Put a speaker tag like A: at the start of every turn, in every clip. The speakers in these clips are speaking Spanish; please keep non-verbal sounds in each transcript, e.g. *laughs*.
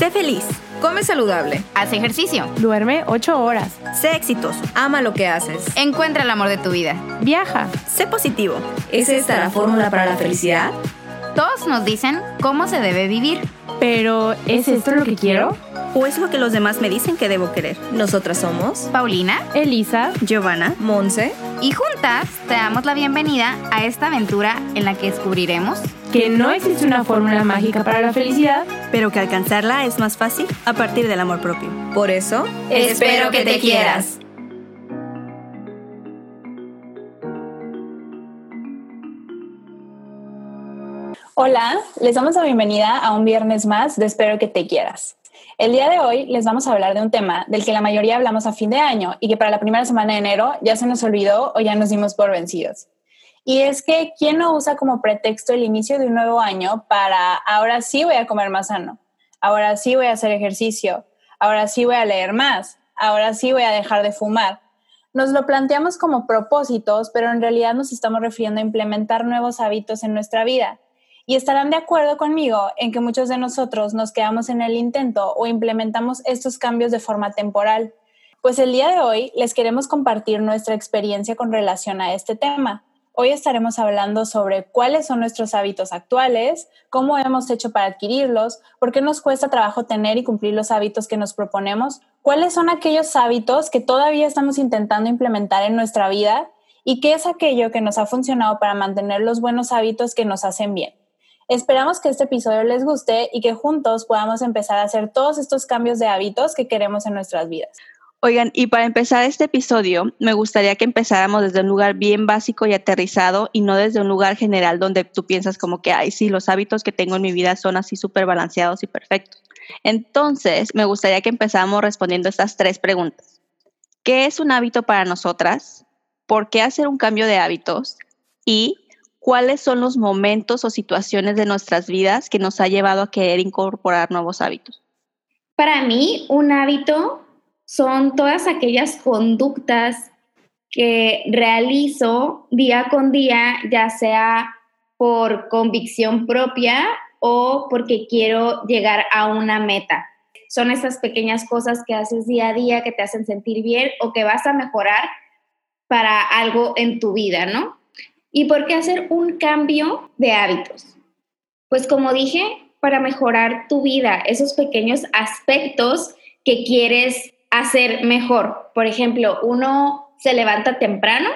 A: Sé feliz.
B: Come saludable.
C: Haz ejercicio.
D: Duerme 8 horas.
A: Sé exitoso.
B: Ama lo que haces.
C: Encuentra el amor de tu vida.
D: Viaja.
A: Sé positivo.
B: ¿Es esta la fórmula para la felicidad?
C: Todos nos dicen cómo se debe vivir.
D: Pero, ¿es esto lo que quiero?
A: ¿O es lo que los demás me dicen que debo querer?
B: Nosotras somos
C: Paulina,
D: Elisa,
A: Giovanna,
B: Monse,
C: y juntas te damos la bienvenida a esta aventura en la que descubriremos
D: que no existe una fórmula mágica para la felicidad,
A: pero que alcanzarla es más fácil a partir del amor propio.
B: Por eso,
C: espero que te quieras.
E: Hola, les damos la bienvenida a un viernes más de Espero que te quieras. El día de hoy les vamos a hablar de un tema del que la mayoría hablamos a fin de año y que para la primera semana de enero ya se nos olvidó o ya nos dimos por vencidos. Y es que, ¿quién no usa como pretexto el inicio de un nuevo año para ahora sí voy a comer más sano? Ahora sí voy a hacer ejercicio. Ahora sí voy a leer más. Ahora sí voy a dejar de fumar. Nos lo planteamos como propósitos, pero en realidad nos estamos refiriendo a implementar nuevos hábitos en nuestra vida y estarán de acuerdo conmigo en que muchos de nosotros nos quedamos en el intento o implementamos estos cambios de forma temporal. Pues el día de hoy les queremos compartir nuestra experiencia con relación a este tema. Hoy estaremos hablando sobre cuáles son nuestros hábitos actuales, cómo hemos hecho para adquirirlos, por qué nos cuesta trabajo tener y cumplir los hábitos que nos proponemos, cuáles son aquellos hábitos que todavía estamos intentando implementar en nuestra vida y qué es aquello que nos ha funcionado para mantener los buenos hábitos que nos hacen bien. Esperamos que este episodio les guste y que juntos podamos empezar a hacer todos estos cambios de hábitos que queremos en nuestras vidas.
F: Oigan, y para empezar este episodio, me gustaría que empezáramos desde un lugar bien básico y aterrizado y no desde un lugar general donde tú piensas como que, ay, sí, los hábitos que tengo en mi vida son así súper balanceados y perfectos. Entonces, me gustaría que empezáramos respondiendo estas tres preguntas. ¿Qué es un hábito para nosotras? ¿Por qué hacer un cambio de hábitos? Y cuáles son los momentos o situaciones de nuestras vidas que nos ha llevado a querer incorporar nuevos hábitos.
G: Para mí, un hábito son todas aquellas conductas que realizo día con día, ya sea por convicción propia o porque quiero llegar a una meta. Son esas pequeñas cosas que haces día a día que te hacen sentir bien o que vas a mejorar para algo en tu vida, ¿no? ¿Y por qué hacer un cambio de hábitos? Pues como dije, para mejorar tu vida, esos pequeños aspectos que quieres hacer mejor. Por ejemplo, uno se levanta temprano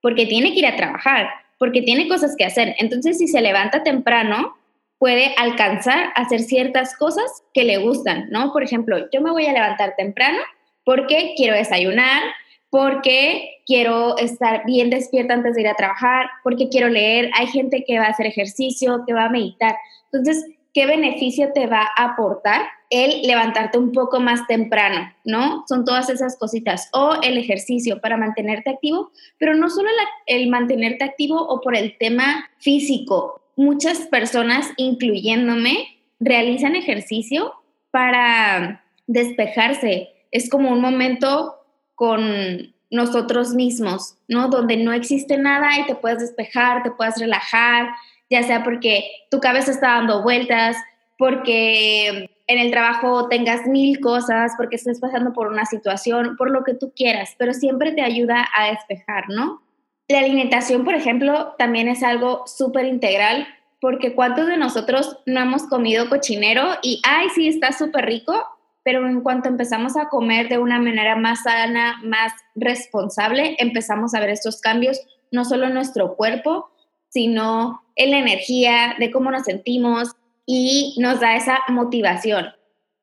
G: porque tiene que ir a trabajar, porque tiene cosas que hacer. Entonces, si se levanta temprano, puede alcanzar a hacer ciertas cosas que le gustan, ¿no? Por ejemplo, yo me voy a levantar temprano porque quiero desayunar, porque quiero estar bien despierta antes de ir a trabajar, porque quiero leer, hay gente que va a hacer ejercicio, que va a meditar. Entonces, ¿qué beneficio te va a aportar el levantarte un poco más temprano, ¿no? Son todas esas cositas. O el ejercicio para mantenerte activo, pero no solo el mantenerte activo o por el tema físico. Muchas personas, incluyéndome, realizan ejercicio para despejarse. Es como un momento con nosotros mismos, ¿no? Donde no existe nada y te puedes despejar, te puedes relajar, ya sea porque tu cabeza está dando vueltas, porque en el trabajo tengas mil cosas, porque estés pasando por una situación, por lo que tú quieras, pero siempre te ayuda a despejar, ¿no? La alimentación, por ejemplo, también es algo súper integral, porque ¿cuántos de nosotros no hemos comido cochinero y, ay, sí, está súper rico, pero en cuanto empezamos a comer de una manera más sana, más responsable, empezamos a ver estos cambios, no solo en nuestro cuerpo, sino en la energía, de cómo nos sentimos y nos da esa motivación.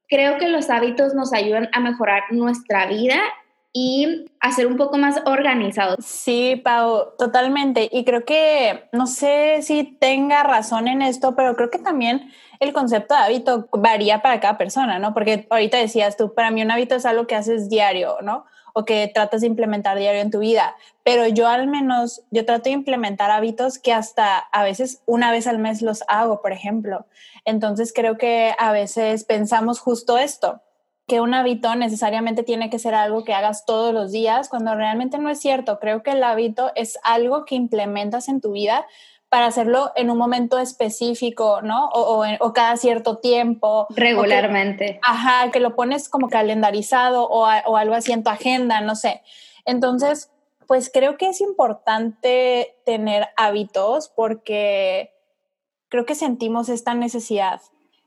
G: Creo que los hábitos nos ayudan a mejorar nuestra vida y a ser un poco más organizados.
E: Sí, Pau, totalmente. Y creo que, no sé si tenga razón en esto, pero creo que también el concepto de hábito varía para cada persona, ¿no? Porque ahorita decías tú, para mí un hábito es algo que haces diario, ¿no? O que tratas de implementar diario en tu vida. Pero yo al menos, yo trato de implementar hábitos que hasta a veces una vez al mes los hago, por ejemplo. Entonces creo que a veces pensamos justo esto que un hábito necesariamente tiene que ser algo que hagas todos los días, cuando realmente no es cierto. Creo que el hábito es algo que implementas en tu vida para hacerlo en un momento específico, ¿no? O, o, cada cierto tiempo.
G: Regularmente.
E: ajá, que lo pones como calendarizado o, o algo así en tu agenda, no sé. Entonces, pues creo que es importante tener hábitos porque creo que sentimos esta necesidad.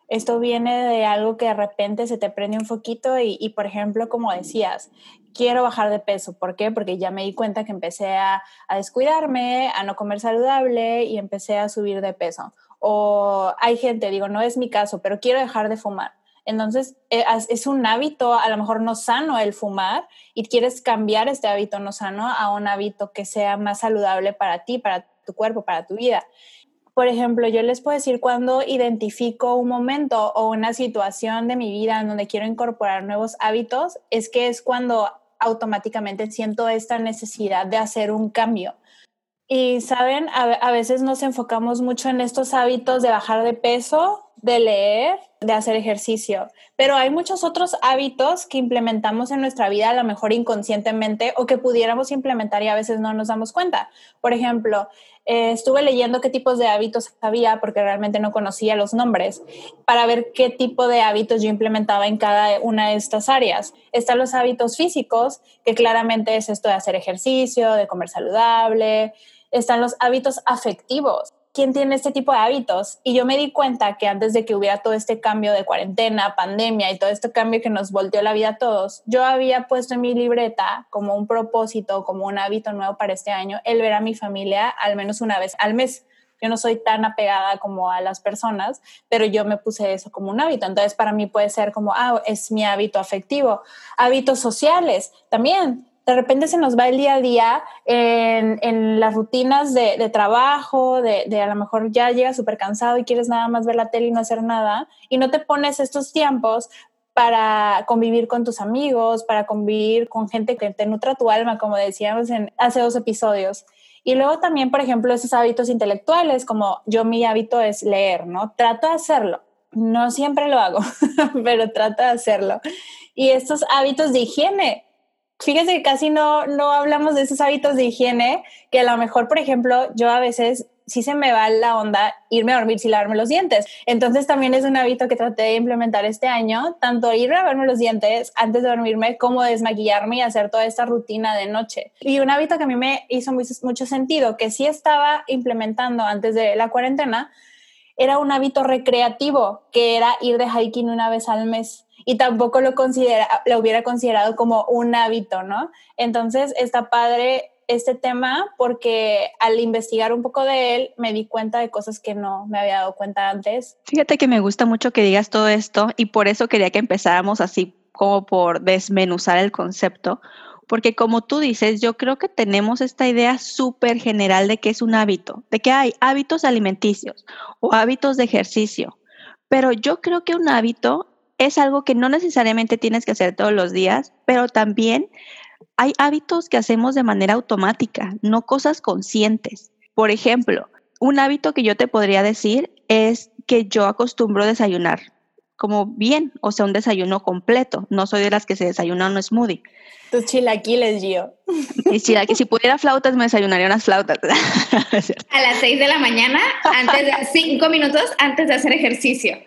E: Esto viene de algo que de repente se te prende un foquito y, por ejemplo, como decías, quiero bajar de peso. ¿Por qué? Porque ya me di cuenta que empecé a, a descuidarme, a no comer saludable y empecé a subir de peso. O hay gente, digo, no es mi caso, pero quiero dejar de fumar entonces, eh, es un hábito a lo mejor no sano el fumar y quieres cambiar este hábito no sano a un hábito que sea más saludable para ti, para tu cuerpo, para tu vida. Por ejemplo, yo les puedo decir cuando identifico un momento o una situación de mi vida en donde quiero incorporar nuevos hábitos, es que es cuando automáticamente siento esta necesidad de hacer un cambio. Y saben, a, veces nos enfocamos mucho en estos hábitos de bajar de peso, de leer, de hacer ejercicio, pero hay muchos otros hábitos que implementamos en nuestra vida, a lo mejor inconscientemente, o que pudiéramos implementar y a veces no nos damos cuenta. Por ejemplo, eh, estuve leyendo qué tipos de hábitos había, porque realmente no conocía los nombres, para ver qué tipo de hábitos yo implementaba en cada una de estas áreas. Están los hábitos físicos, que claramente es esto de hacer ejercicio, de comer saludable, están los hábitos afectivos. ¿Quién tiene este tipo de hábitos? Y yo me di cuenta que antes de que hubiera todo este cambio de cuarentena, pandemia y todo este cambio que nos volteó la vida a todos, yo había puesto en mi libreta como un propósito, como un hábito nuevo para este año, el ver a mi familia al menos una vez al mes. Yo no soy tan apegada como a las personas, pero yo me puse eso como un hábito. Entonces, para mí puede ser como, ah, es mi hábito afectivo. Hábitos sociales también de repente se nos va el día a día en, las rutinas de, trabajo, de, a lo mejor ya llegas súper cansado y quieres nada más ver la tele y no hacer nada, y no te pones estos tiempos para convivir con tus amigos, para convivir con gente que te nutra tu alma, como decíamos hace dos episodios. Y luego también, por ejemplo, esos hábitos intelectuales, como yo mi hábito es leer, ¿no? Trato de hacerlo. No siempre lo hago, *laughs* pero trato de hacerlo. Y estos hábitos de higiene, fíjese que casi no, no hablamos de esos hábitos de higiene, que a lo mejor, por ejemplo, yo a veces sí se me va la onda irme a dormir sin lavarme los dientes. Entonces también es un hábito que traté de implementar este año, tanto ir a lavarme los dientes antes de dormirme como desmaquillarme y hacer toda esta rutina de noche. Y un hábito que a mí me hizo mucho sentido, que sí estaba implementando antes de la cuarentena, era un hábito recreativo, que era ir de hiking una vez al mes y tampoco lo, considera, lo hubiera considerado como un hábito, ¿no? Entonces está padre este tema porque al investigar un poco de él me di cuenta de cosas que no me había dado cuenta antes.
F: Fíjate que me gusta mucho que digas todo esto y por eso quería que empezáramos así como por desmenuzar el concepto, porque como tú dices, yo creo que tenemos esta idea súper general de que es un hábito, de que hay hábitos alimenticios o hábitos de ejercicio, pero yo creo que un hábito es algo que no necesariamente tienes que hacer todos los días, pero también hay hábitos que hacemos de manera automática, no cosas conscientes. Por ejemplo, un hábito que yo te podría decir es que yo acostumbro desayunar como bien, o sea, un desayuno completo. No soy de las que se desayunan un smoothie.
E: Tus chilaquiles, Gio.
F: Mis chilaquiles, si pudiera flautas, me desayunaría unas flautas. *laughs*
G: A las seis de la mañana, antes de, cinco minutos antes de hacer ejercicio.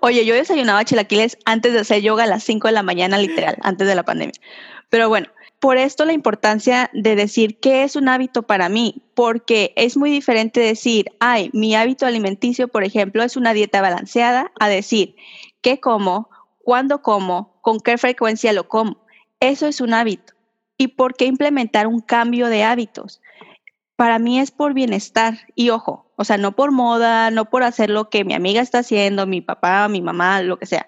F: Oye, yo desayunaba chilaquiles antes de hacer yoga a las 5 de la mañana, literal, antes de la pandemia. Pero bueno, por esto la importancia de decir qué es un hábito para mí, porque es muy diferente decir, ay, mi hábito alimenticio, por ejemplo, es una dieta balanceada, a decir, qué como, cuándo como, con qué frecuencia lo como. Eso es un hábito. ¿Y por qué implementar un cambio de hábitos? Para mí es por bienestar y ojo, o sea, no por moda, no por hacer lo que mi amiga está haciendo, mi papá, mi mamá, lo que sea.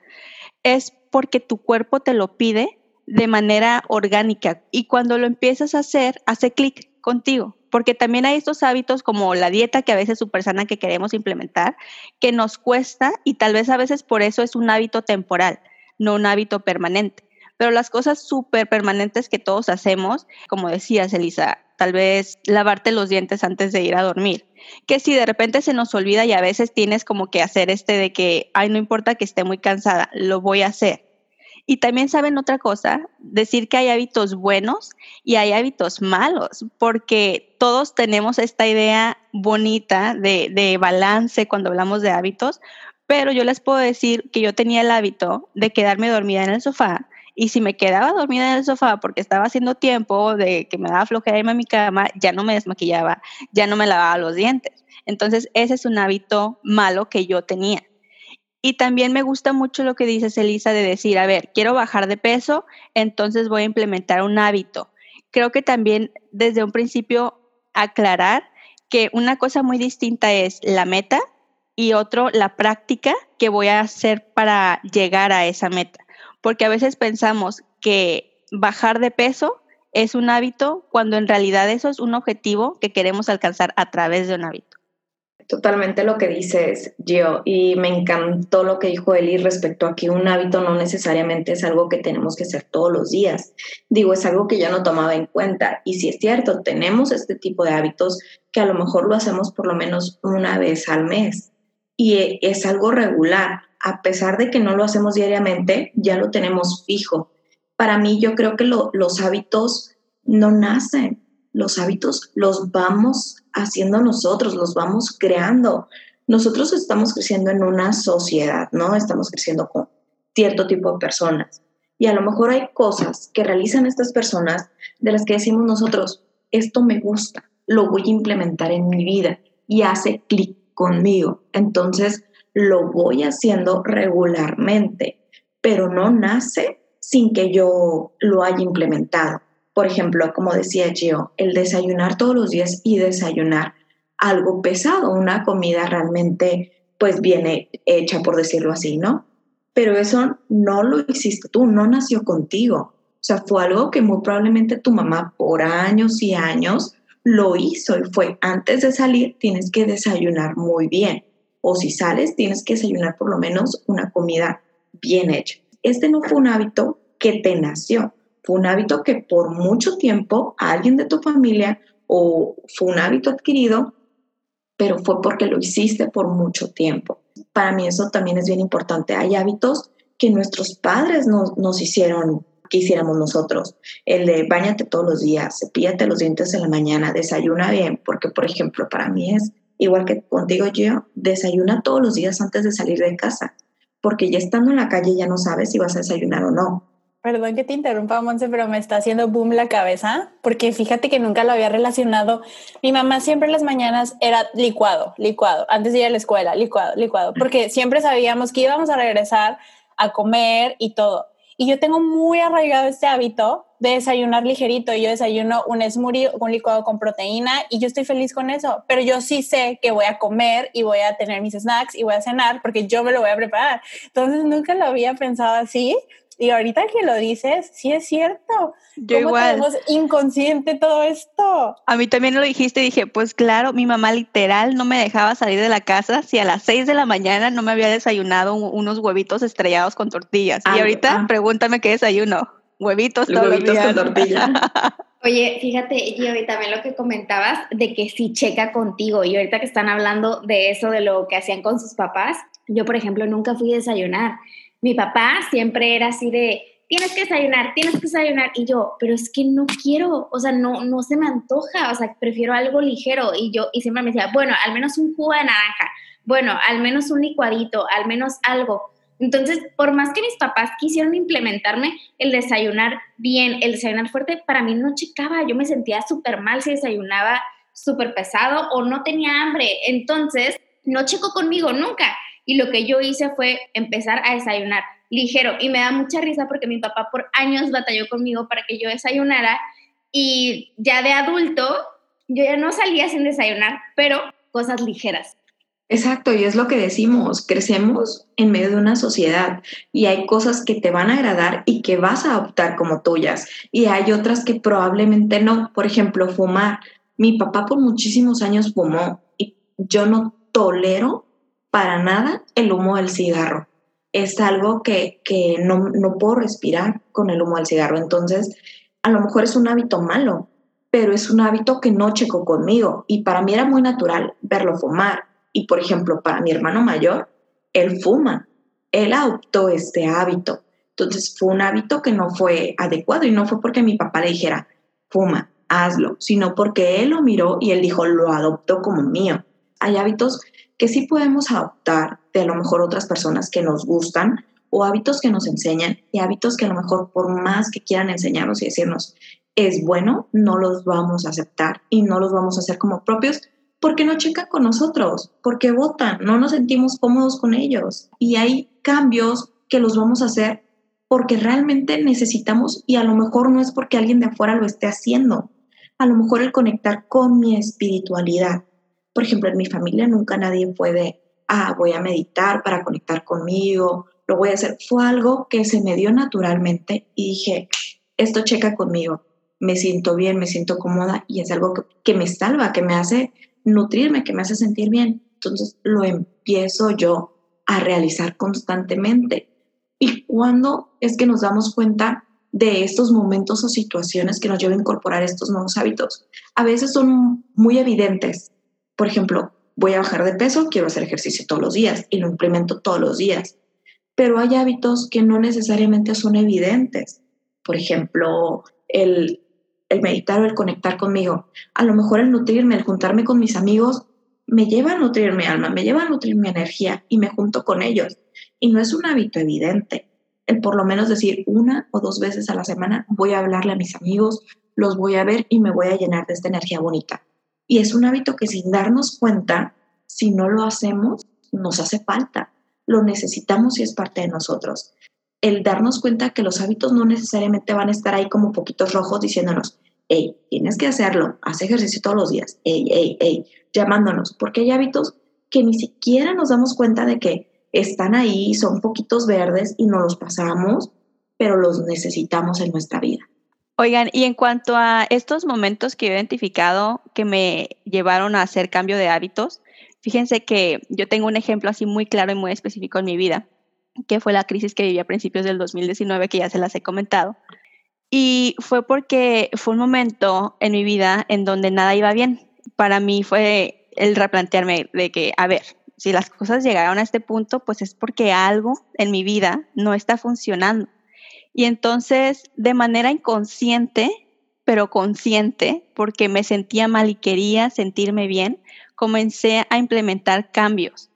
F: Es porque tu cuerpo te lo pide de manera orgánica y cuando lo empiezas a hacer, hace clic contigo. Porque también hay estos hábitos como la dieta que a veces es súper sana que queremos implementar, que nos cuesta y tal vez a veces por eso es un hábito temporal, no un hábito permanente. Pero las cosas súper permanentes que todos hacemos, como decías, Elisa, tal vez lavarte los dientes antes de ir a dormir. Que si de repente se nos olvida y a veces tienes como que hacer este de que, ay, no importa que esté muy cansada, lo voy a hacer. Y también saben otra cosa, decir que hay hábitos buenos y hay hábitos malos, porque todos tenemos esta idea bonita de, balance cuando hablamos de hábitos, pero yo les puedo decir que yo tenía el hábito de quedarme dormida en el sofá y si me quedaba dormida en el sofá porque estaba haciendo tiempo de que me daba flojera irme a mi cama, ya no me desmaquillaba, ya no me lavaba los dientes. Entonces, ese es un hábito malo que yo tenía. Y también me gusta mucho lo que dices, Elisa, de decir, a ver, quiero bajar de peso, entonces voy a implementar un hábito. Creo que también desde un principio aclarar que una cosa muy distinta es la meta y otro la práctica que voy a hacer para llegar a esa meta porque a veces pensamos que bajar de peso es un hábito cuando en realidad eso es un objetivo que queremos alcanzar a través de un hábito.
H: Totalmente lo que dices, Gio, y me encantó lo que dijo Eli respecto a que un hábito no necesariamente es algo que tenemos que hacer todos los días. Digo, es algo que yo no tomaba en cuenta. Y si es cierto, tenemos este tipo de hábitos que a lo mejor lo hacemos por lo menos una vez al mes. Y es algo regular a pesar de que no lo hacemos diariamente, ya lo tenemos fijo. Para mí yo creo que los hábitos no nacen, los hábitos los vamos haciendo nosotros, los vamos creando. Nosotros estamos creciendo en una sociedad, ¿no? Estamos creciendo con cierto tipo de personas. Y a lo mejor hay cosas que realizan estas personas de las que decimos nosotros, esto me gusta, lo voy a implementar en mi vida y hace clic conmigo. Entonces, lo voy haciendo regularmente, pero no nace sin que yo lo haya implementado. Por ejemplo, como decía yo, el desayunar todos los días y desayunar algo pesado, una comida realmente pues viene hecha, por decirlo así, ¿no? Pero eso no lo hiciste tú, no nació contigo. O sea, fue algo que muy probablemente tu mamá por años y años lo hizo y fue antes de salir tienes que desayunar muy bien o si sales tienes que desayunar por lo menos una comida bien hecha. Este no fue un hábito que te nació, fue un hábito que por mucho tiempo alguien de tu familia o fue un hábito adquirido, pero fue porque lo hiciste por mucho tiempo. Para mí eso también es bien importante. Hay hábitos que nuestros padres nos, nos hicieron que hiciéramos nosotros. El de bañate todos los días, cepíllate los dientes en la mañana, desayuna bien, porque por ejemplo para mí es igual que contigo yo, desayuna todos los días antes de salir de casa, porque ya estando en la calle ya no sabes si vas a desayunar o no.
E: Perdón que te interrumpa, Monse, pero me está haciendo boom la cabeza, porque fíjate que nunca lo había relacionado. Mi mamá siempre en las mañanas era licuado, licuado, antes de ir a la escuela, licuado, licuado, porque siempre sabíamos que íbamos a regresar a comer y todo. Y yo tengo muy arraigado este hábito de desayunar ligerito. Yo desayuno un smoothie, un licuado con proteína y yo estoy feliz con eso. Pero yo sí sé que voy a comer y voy a tener mis snacks y voy a cenar porque yo me lo voy a preparar. Entonces nunca lo había pensado así. Y ahorita que lo dices, sí es cierto.
F: Yo ¿Cómo igual.
E: tenemos inconsciente todo esto?
F: A mí también lo dijiste, dije, pues claro, mi mamá literal no me dejaba salir de la casa si a las 6 de la mañana no me había desayunado unos huevitos estrellados con tortillas. y ahorita ah. pregúntame qué desayuno. Huevitos, todos
H: huevitos
F: los días.
H: con tortilla. *laughs*
G: Oye, fíjate, y ahorita también lo que comentabas de que sí checa contigo. Y ahorita que están hablando de eso, de lo que hacían con sus papás, yo, por ejemplo, nunca fui a desayunar. Mi papá siempre era así de, tienes que desayunar, tienes que desayunar. Y yo, pero es que no quiero, o sea, no, no se me antoja, o sea, prefiero algo ligero. Y yo, y siempre me decía, bueno, al menos un jugo de naranja, bueno, al menos un licuadito, al menos algo. Entonces, por más que mis papás quisieron implementarme el desayunar bien, el desayunar fuerte, para mí no checaba, yo me sentía súper mal si desayunaba súper pesado o no tenía hambre. Entonces, no checó conmigo nunca. Y lo que yo hice fue empezar a desayunar ligero. Y me da mucha risa porque mi papá por años batalló conmigo para que yo desayunara. Y ya de adulto, yo ya no salía sin desayunar, pero cosas ligeras.
H: Exacto, y es lo que decimos, crecemos en medio de una sociedad y hay cosas que te van a agradar y que vas a optar como tuyas y hay otras que probablemente no. Por ejemplo, fumar. Mi papá por muchísimos años fumó y yo no tolero para nada el humo del cigarro. Es algo que, que no, no puedo respirar con el humo del cigarro. Entonces, a lo mejor es un hábito malo, pero es un hábito que no checo conmigo y para mí era muy natural verlo fumar y por ejemplo, para mi hermano mayor, él fuma, él adoptó este hábito. Entonces fue un hábito que no fue adecuado y no fue porque mi papá le dijera, fuma, hazlo, sino porque él lo miró y él dijo, lo adoptó como mío. Hay hábitos que sí podemos adoptar de a lo mejor otras personas que nos gustan o hábitos que nos enseñan y hábitos que a lo mejor por más que quieran enseñarnos y decirnos es bueno, no los vamos a aceptar y no los vamos a hacer como propios porque no checan con nosotros, porque votan, no nos sentimos cómodos con ellos. Y hay cambios que los vamos a hacer porque realmente necesitamos y a lo mejor no es porque alguien de afuera lo esté haciendo. A lo mejor el conectar con mi espiritualidad. Por ejemplo, en mi familia nunca nadie puede, ah, voy a meditar para conectar conmigo, lo voy a hacer. Fue algo que se me dio naturalmente y dije, esto checa conmigo, me siento bien, me siento cómoda y es algo que, que me salva, que me hace nutrirme, que me hace sentir bien. Entonces lo empiezo yo a realizar constantemente. ¿Y cuándo es que nos damos cuenta de estos momentos o situaciones que nos llevan a incorporar estos nuevos hábitos? A veces son muy evidentes. Por ejemplo, voy a bajar de peso, quiero hacer ejercicio todos los días y lo implemento todos los días. Pero hay hábitos que no necesariamente son evidentes. Por ejemplo, el meditar o el conectar conmigo. A lo mejor el nutrirme, el juntarme con mis amigos, me lleva a nutrir mi alma, me lleva a nutrir mi energía y me junto con ellos. Y no es un hábito evidente. El por lo menos decir una o dos veces a la semana voy a hablarle a mis amigos, los voy a ver y me voy a llenar de esta energía bonita. Y es un hábito que sin darnos cuenta, si no lo hacemos, nos hace falta. Lo necesitamos y es parte de nosotros el darnos cuenta que los hábitos no necesariamente van a estar ahí como poquitos rojos diciéndonos, hey, tienes que hacerlo, haz ejercicio todos los días, hey, hey, hey, llamándonos, porque hay hábitos que ni siquiera nos damos cuenta de que están ahí, son poquitos verdes y no los pasamos, pero los necesitamos en nuestra vida.
F: Oigan, y en cuanto a estos momentos que he identificado que me llevaron a hacer cambio de hábitos, fíjense que yo tengo un ejemplo así muy claro y muy específico en mi vida que fue la crisis que viví a principios del 2019, que ya se las he comentado. Y fue porque fue un momento en mi vida en donde nada iba bien. Para mí fue el replantearme de que, a ver, si las cosas llegaron a este punto, pues es porque algo en mi vida no está funcionando. Y entonces, de manera inconsciente, pero consciente, porque me sentía mal y quería sentirme bien, comencé a implementar cambios.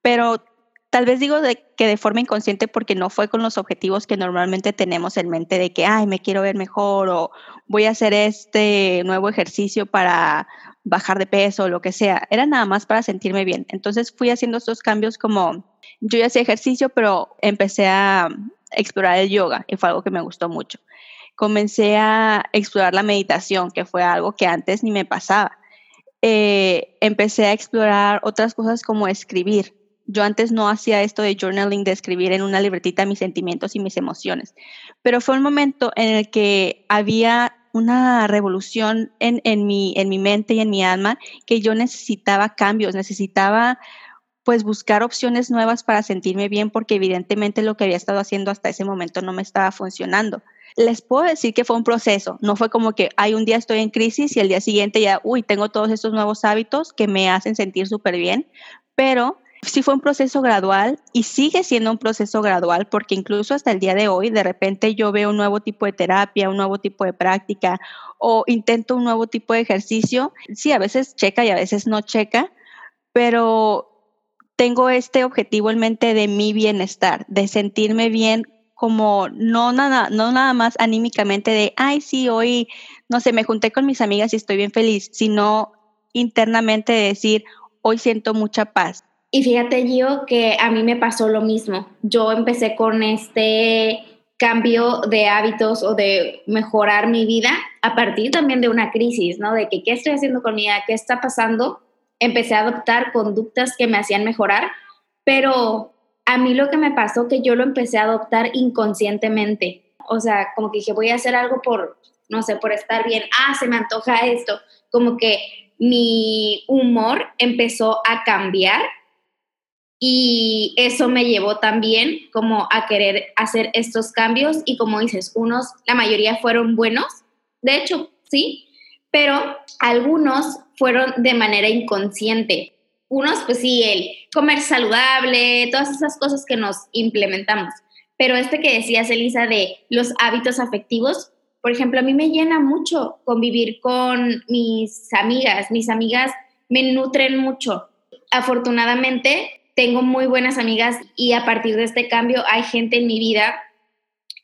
F: Pero Tal vez digo que de forma inconsciente porque no fue con los objetivos que normalmente tenemos en mente de que, ay, me quiero ver mejor o voy a hacer este nuevo ejercicio para bajar de peso o lo que sea. Era nada más para sentirme bien. Entonces fui haciendo estos cambios como yo ya hacía ejercicio, pero empecé a explorar el yoga y fue algo que me gustó mucho. Comencé a explorar la meditación, que fue algo que antes ni me pasaba. Eh, empecé a explorar otras cosas como escribir yo antes no hacía esto de journaling, de escribir en una libretita mis sentimientos y mis emociones, pero fue un momento en el que había una revolución en, en, mi, en mi mente y en mi alma que yo necesitaba cambios, necesitaba pues buscar opciones nuevas para sentirme bien porque evidentemente lo que había estado haciendo hasta ese momento no me estaba funcionando. Les puedo decir que fue un proceso, no fue como que hay un día estoy en crisis y el día siguiente ya, uy, tengo todos estos nuevos hábitos que me hacen sentir súper bien, pero sí fue un proceso gradual y sigue siendo un proceso gradual porque incluso hasta el día de hoy de repente yo veo un nuevo tipo de terapia, un nuevo tipo de práctica o intento un nuevo tipo de ejercicio. Sí, a veces checa y a veces no checa, pero tengo este objetivo en mente de mi bienestar, de sentirme bien como no nada, no nada más anímicamente de, ay, sí, hoy, no sé, me junté con mis amigas y estoy bien feliz, sino internamente de decir, hoy siento mucha paz,
G: y fíjate, Gio, que a mí me pasó lo mismo. Yo empecé con este cambio de hábitos o de mejorar mi vida a partir también de una crisis, ¿no? De que qué estoy haciendo con mi vida, qué está pasando. Empecé a adoptar conductas que me hacían mejorar, pero a mí lo que me pasó que yo lo empecé a adoptar inconscientemente. O sea, como que dije, voy a hacer algo por, no sé, por estar bien. Ah, se me antoja esto. Como que mi humor empezó a cambiar y eso me llevó también como a querer hacer estos cambios y como dices, unos, la mayoría fueron buenos, de hecho, sí, pero algunos fueron de manera inconsciente. Unos, pues sí, el comer saludable, todas esas cosas que nos implementamos. pero este que decías, Elisa, de los hábitos afectivos, por ejemplo, a mí me llena mucho convivir con mis amigas. Mis amigas me nutren mucho. Afortunadamente, tengo muy buenas amigas y a partir de este cambio hay gente en mi vida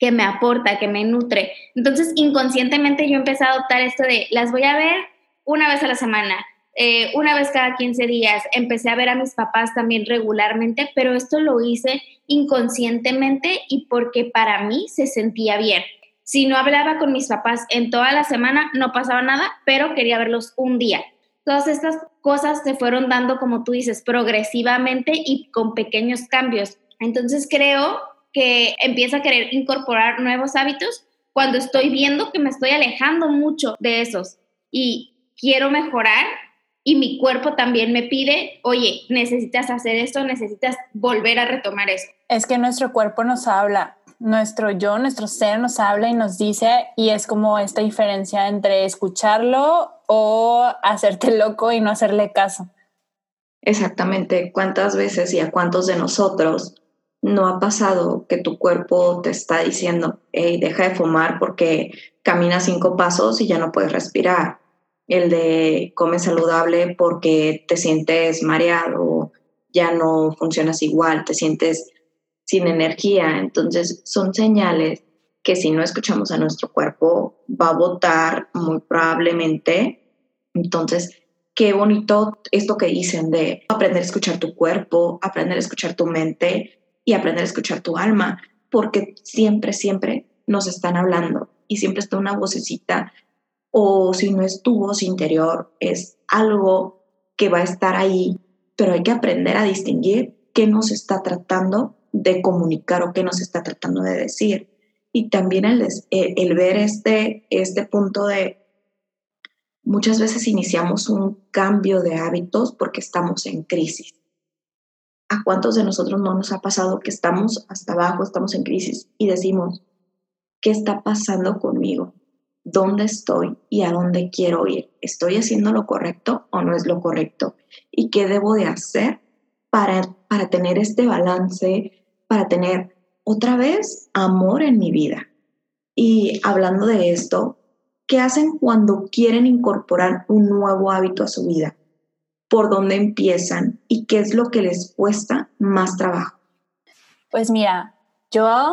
G: que me aporta, que me nutre. Entonces, inconscientemente yo empecé a adoptar esto de las voy a ver una vez a la semana, eh, una vez cada 15 días. Empecé a ver a mis papás también regularmente, pero esto lo hice inconscientemente y porque para mí se sentía bien. Si no hablaba con mis papás en toda la semana, no pasaba nada, pero quería verlos un día. Todas estas cosas se fueron dando, como tú dices, progresivamente y con pequeños cambios. Entonces creo que empiezo a querer incorporar nuevos hábitos cuando estoy viendo que me estoy alejando mucho de esos y quiero mejorar y mi cuerpo también me pide, oye, necesitas hacer esto, necesitas volver a retomar eso.
E: Es que nuestro cuerpo nos habla, nuestro yo, nuestro ser nos habla y nos dice, y es como esta diferencia entre escucharlo o hacerte loco y no hacerle caso.
H: Exactamente, ¿cuántas veces y a cuántos de nosotros no ha pasado que tu cuerpo te está diciendo, hey, deja de fumar porque camina cinco pasos y ya no puedes respirar? El de come saludable porque te sientes mareado, ya no funcionas igual, te sientes sin energía. Entonces son señales que si no escuchamos a nuestro cuerpo va a votar muy probablemente. Entonces, qué bonito esto que dicen de aprender a escuchar tu cuerpo, aprender a escuchar tu mente y aprender a escuchar tu alma, porque siempre, siempre nos están hablando y siempre está una vocecita o si no es tu voz interior, es algo que va a estar ahí, pero hay que aprender a distinguir qué nos está tratando de comunicar o qué nos está tratando de decir. Y también el, el, ver este, este punto de muchas veces iniciamos un cambio de hábitos porque estamos en crisis. ¿A cuántos de nosotros no nos ha pasado que estamos hasta abajo, estamos en crisis y decimos, ¿qué está pasando conmigo? ¿Dónde estoy y a dónde quiero ir? ¿Estoy haciendo lo correcto o no es lo correcto? ¿Y qué debo de hacer para, para tener este balance, para tener otra vez amor en mi vida. Y hablando de esto, ¿qué hacen cuando quieren incorporar un nuevo hábito a su vida? ¿Por dónde empiezan y qué es lo que les cuesta más trabajo?
E: Pues mira, yo,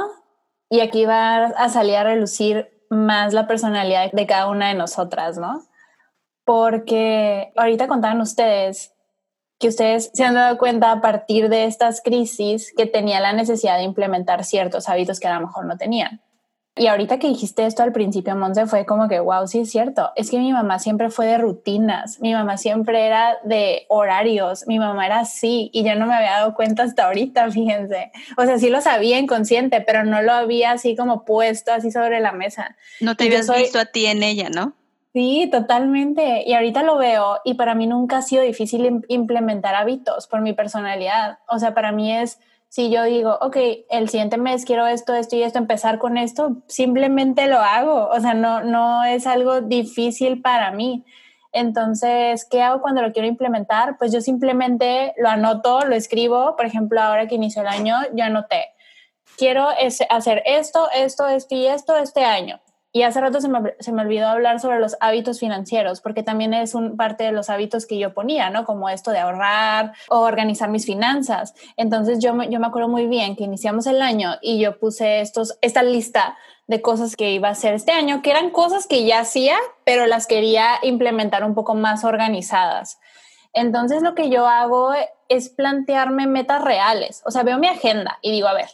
E: y aquí va a salir a relucir más la personalidad de cada una de nosotras, ¿no? Porque ahorita contaban ustedes que ustedes se han dado cuenta a partir de estas crisis que tenía la necesidad de implementar ciertos hábitos que a lo mejor no tenían. Y ahorita que dijiste esto al principio, Monse, fue como que, wow, sí es cierto. Es que mi mamá siempre fue de rutinas, mi mamá siempre era de horarios, mi mamá era así y yo no me había dado cuenta hasta ahorita, fíjense. O sea, sí lo sabía inconsciente, pero no lo había así como puesto así sobre la mesa.
F: No te habías visto a ti en ella, ¿no?
E: Sí, totalmente. Y ahorita lo veo y para mí nunca ha sido difícil implementar hábitos por mi personalidad. O sea, para mí es, si yo digo, ok, el siguiente mes quiero esto, esto y esto, empezar con esto, simplemente lo hago. O sea, no, no es algo difícil para mí. Entonces, ¿qué hago cuando lo quiero implementar? Pues yo simplemente lo anoto, lo escribo. Por ejemplo, ahora que inició el año, yo anoté, quiero hacer esto, esto, esto y esto este año y hace rato se me, se me, olvidó hablar sobre los hábitos financieros, porque también es un parte de los hábitos que yo ponía, ¿no? Como esto de ahorrar o organizar mis finanzas. Entonces yo, yo me acuerdo muy bien que iniciamos el año y yo puse estos, esta lista de cosas que iba a hacer este año, que eran cosas que ya hacía, pero las quería implementar un poco más organizadas. Entonces lo que yo hago es plantearme metas reales. O sea, veo mi agenda y digo, a ver,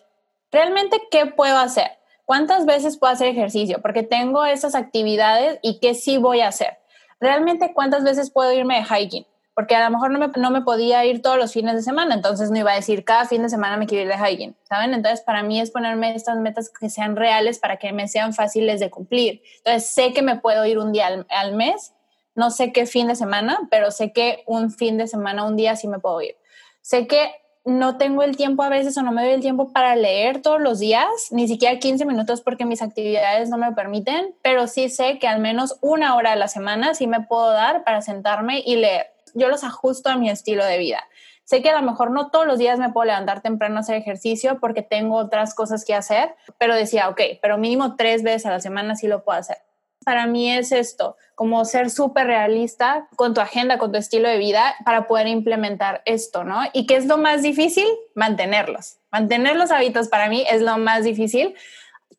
E: ¿realmente qué puedo hacer? ¿Cuántas veces puedo hacer ejercicio? Porque tengo esas actividades y qué sí voy a hacer. ¿Realmente cuántas veces puedo irme de hiking? Porque a lo mejor no me, no me podía ir todos los fines de semana, entonces no iba a decir cada fin de semana me quiero ir de hiking, ¿saben? Entonces para mí es ponerme estas metas que sean reales para que me sean fáciles de cumplir. Entonces sé que me puedo ir un día al, al mes, no sé qué fin de semana, pero sé que un fin de semana, un día sí me puedo ir. Sé que no tengo el tiempo a veces o no me doy el tiempo para leer todos los días, ni siquiera 15 minutos porque mis actividades no me permiten, pero sí sé que al menos una hora a la semana sí me puedo dar para sentarme y leer. Yo los ajusto a mi estilo de vida. Sé que a lo mejor no todos los días me puedo levantar temprano a hacer ejercicio porque tengo otras cosas que hacer, pero decía, ok, pero mínimo tres veces a la semana sí lo puedo hacer. Para mí es esto, como ser súper realista con tu agenda, con tu estilo de vida para poder implementar esto, ¿no? ¿Y qué es lo más difícil? Mantenerlos. Mantener los hábitos para mí es lo más difícil,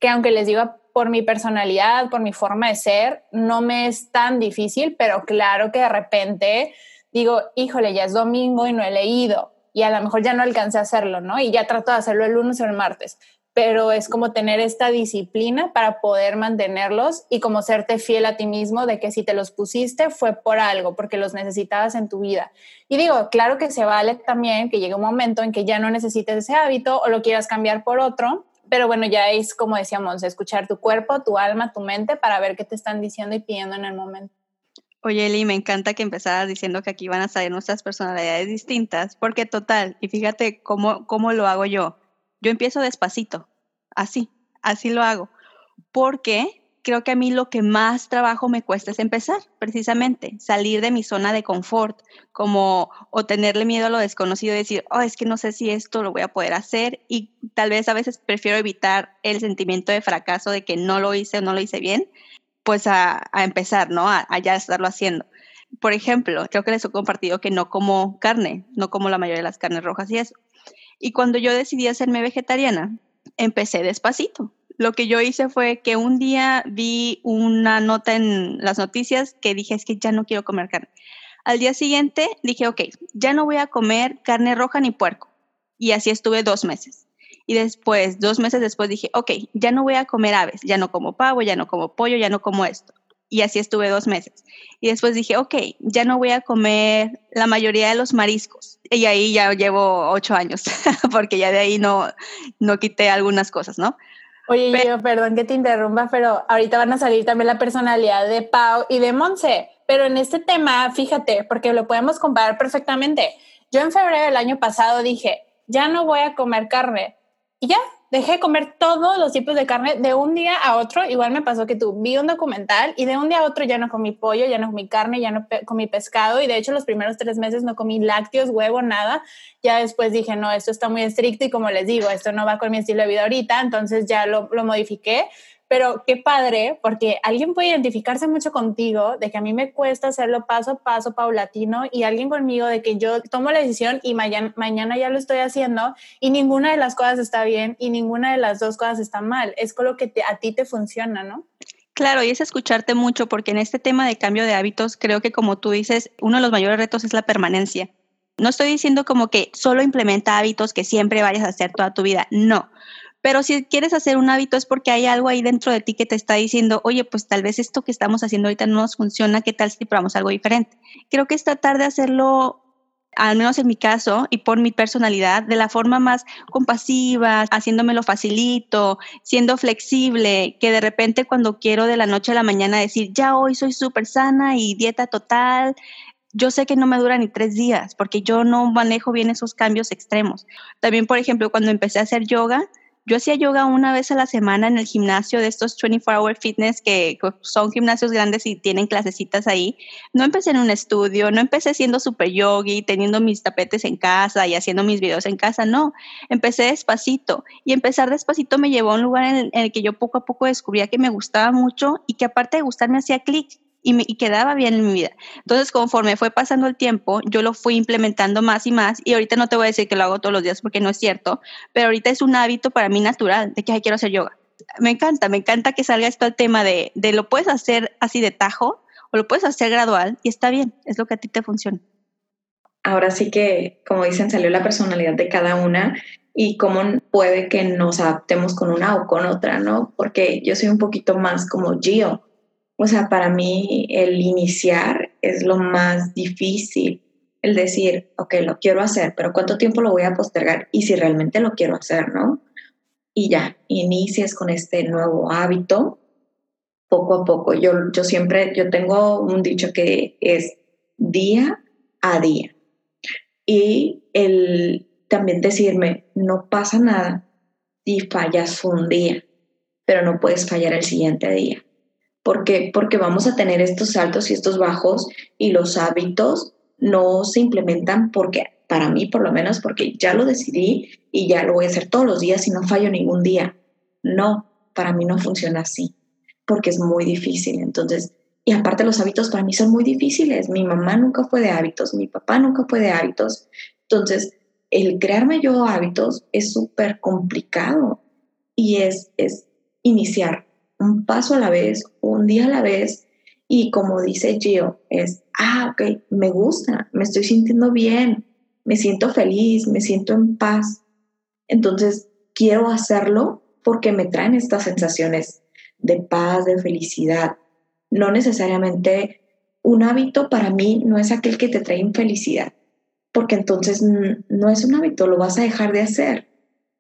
E: que aunque les digo por mi personalidad, por mi forma de ser, no me es tan difícil, pero claro que de repente digo, híjole, ya es domingo y no he leído y a lo mejor ya no alcancé a hacerlo, ¿no? Y ya trato de hacerlo el lunes o el martes, pero es como tener esta disciplina para poder mantenerlos y como serte fiel a ti mismo de que si te los pusiste fue por algo, porque los necesitabas en tu vida. Y digo, claro que se vale también que llegue un momento en que ya no necesites ese hábito o lo quieras cambiar por otro, pero bueno, ya es como decíamos, escuchar tu cuerpo, tu alma, tu mente para ver qué te están diciendo y pidiendo en el momento.
F: Oye, Eli, me encanta que empezaras diciendo que aquí van a salir nuestras personalidades distintas, porque total, y fíjate cómo, cómo lo hago yo. Yo empiezo despacito, así, así lo hago, porque creo que a mí lo que más trabajo me cuesta es empezar, precisamente, salir de mi zona de confort, como o tenerle miedo a lo desconocido y decir, oh, es que no sé si esto lo voy a poder hacer y tal vez a veces prefiero evitar el sentimiento de fracaso de que no lo hice o no lo hice bien, pues a, empezar, ¿no? A, ya estarlo haciendo. Por ejemplo, creo que les he compartido que no como carne, no como la mayoría de las carnes rojas y eso. Y cuando yo decidí hacerme vegetariana, empecé despacito. Lo que yo hice fue que un día vi una nota en las noticias que dije es que ya no quiero comer carne. Al día siguiente dije, ok, ya no voy a comer carne roja ni puerco. Y así estuve dos meses. Y después, dos meses después dije, ok, ya no voy a comer aves, ya no como pavo, ya no como pollo, ya no como esto. Y así estuve dos meses. Y después dije, ok, ya no voy a comer la mayoría de los mariscos. Y ahí ya llevo ocho años, *laughs* porque ya de ahí no, no quité algunas cosas, ¿no?
E: Oye, yo, perdón que te interrumpa, pero ahorita van a salir también la personalidad de Pau y de Monse. Pero en este tema, fíjate, porque lo podemos comparar perfectamente. Yo en febrero del año pasado dije, ya no voy a comer carne, y ya, dejé de comer todos los tipos de carne de un día a otro. Igual me pasó que tú vi un documental y de un día a otro ya no comí pollo, ya no comí carne, ya no comí pescado. Y de hecho, los primeros tres meses no comí lácteos, huevo, nada. Ya después dije, no, esto está muy estricto y como les digo, esto no va con mi estilo de vida ahorita. Entonces ya lo, lo modifiqué pero qué padre, porque alguien puede identificarse mucho contigo, de que a mí me cuesta hacerlo paso a paso, paulatino, y alguien conmigo de que yo tomo la decisión y mañana, ya lo estoy haciendo, y ninguna de las cosas está bien y ninguna de las dos cosas está mal. Es con lo que a ti te funciona, ¿no?
F: Claro, y es escucharte mucho, porque en este tema de cambio de hábitos, creo que como tú dices, uno de los mayores retos es la permanencia. No estoy diciendo como que solo implementa hábitos que siempre vayas a hacer toda tu vida, no pero si quieres hacer un hábito es porque hay algo ahí dentro de ti que te está diciendo, oye, pues tal vez esto que estamos haciendo ahorita no nos funciona, ¿qué tal si probamos algo diferente? Creo que es tratar de hacerlo al menos en mi caso y por mi personalidad, de la forma más compasiva, haciéndomelo facilito, siendo flexible, que de repente cuando quiero de la noche a la mañana decir, ya hoy soy súper sana y dieta total, yo sé que no me dura ni tres días porque yo no manejo bien esos cambios extremos. También, por ejemplo, cuando empecé a hacer yoga, yo hacía yoga una vez a la semana en el gimnasio de estos 24 Hour Fitness que son gimnasios grandes y tienen clasecitas ahí. No empecé en un estudio, no empecé siendo super yogi, teniendo mis tapetes en casa y haciendo mis videos en casa, no. Empecé despacito y empezar despacito me llevó a un lugar en el, que yo poco a poco descubría que me gustaba mucho y que aparte de gustarme hacía clic y, quedaba bien en mi vida. Entonces, conforme fue pasando el tiempo, yo lo fui implementando más y más y ahorita no te voy a decir que lo hago todos los días porque no es cierto, pero ahorita es un hábito para mí natural de que quiero hacer yoga. Me encanta, me encanta que salga esto al tema de, de lo puedes hacer así de tajo o lo puedes hacer gradual y está bien, es lo que a ti te funciona.
H: Ahora sí que, como dicen, salió la personalidad de cada una y cómo puede que nos adaptemos con una o con otra, ¿no? Porque yo soy un poquito más como Gio o sea, para mí el iniciar es lo más difícil, el decir, ok, lo quiero hacer, pero ¿cuánto tiempo lo voy a postergar? Y si realmente lo quiero hacer, ¿no? Y ya, inicies con este nuevo hábito poco a poco. Yo, yo siempre, yo tengo un dicho que es día a día. Y el también decirme, no pasa nada si fallas un día, pero no puedes fallar el siguiente día. ¿Por qué? Porque vamos a tener estos saltos y estos bajos y los hábitos no se implementan porque para mí por lo menos, porque ya lo decidí y ya lo voy a hacer todos los días y no fallo ningún día. No, para mí no funciona así, porque es muy difícil. Entonces, y aparte los hábitos para mí son muy difíciles. Mi mamá nunca fue de hábitos, mi papá nunca fue de hábitos. Entonces, el crearme yo hábitos es súper complicado y es, es iniciar un paso a la vez, un día a la vez. Y como dice Gio, es, ah, ok, me gusta, me estoy sintiendo bien, me siento feliz, me siento en paz. Entonces, quiero hacerlo porque me traen estas sensaciones de paz, de felicidad. No necesariamente un hábito para mí no es aquel que te trae infelicidad, porque entonces no es un hábito, lo vas a dejar de hacer.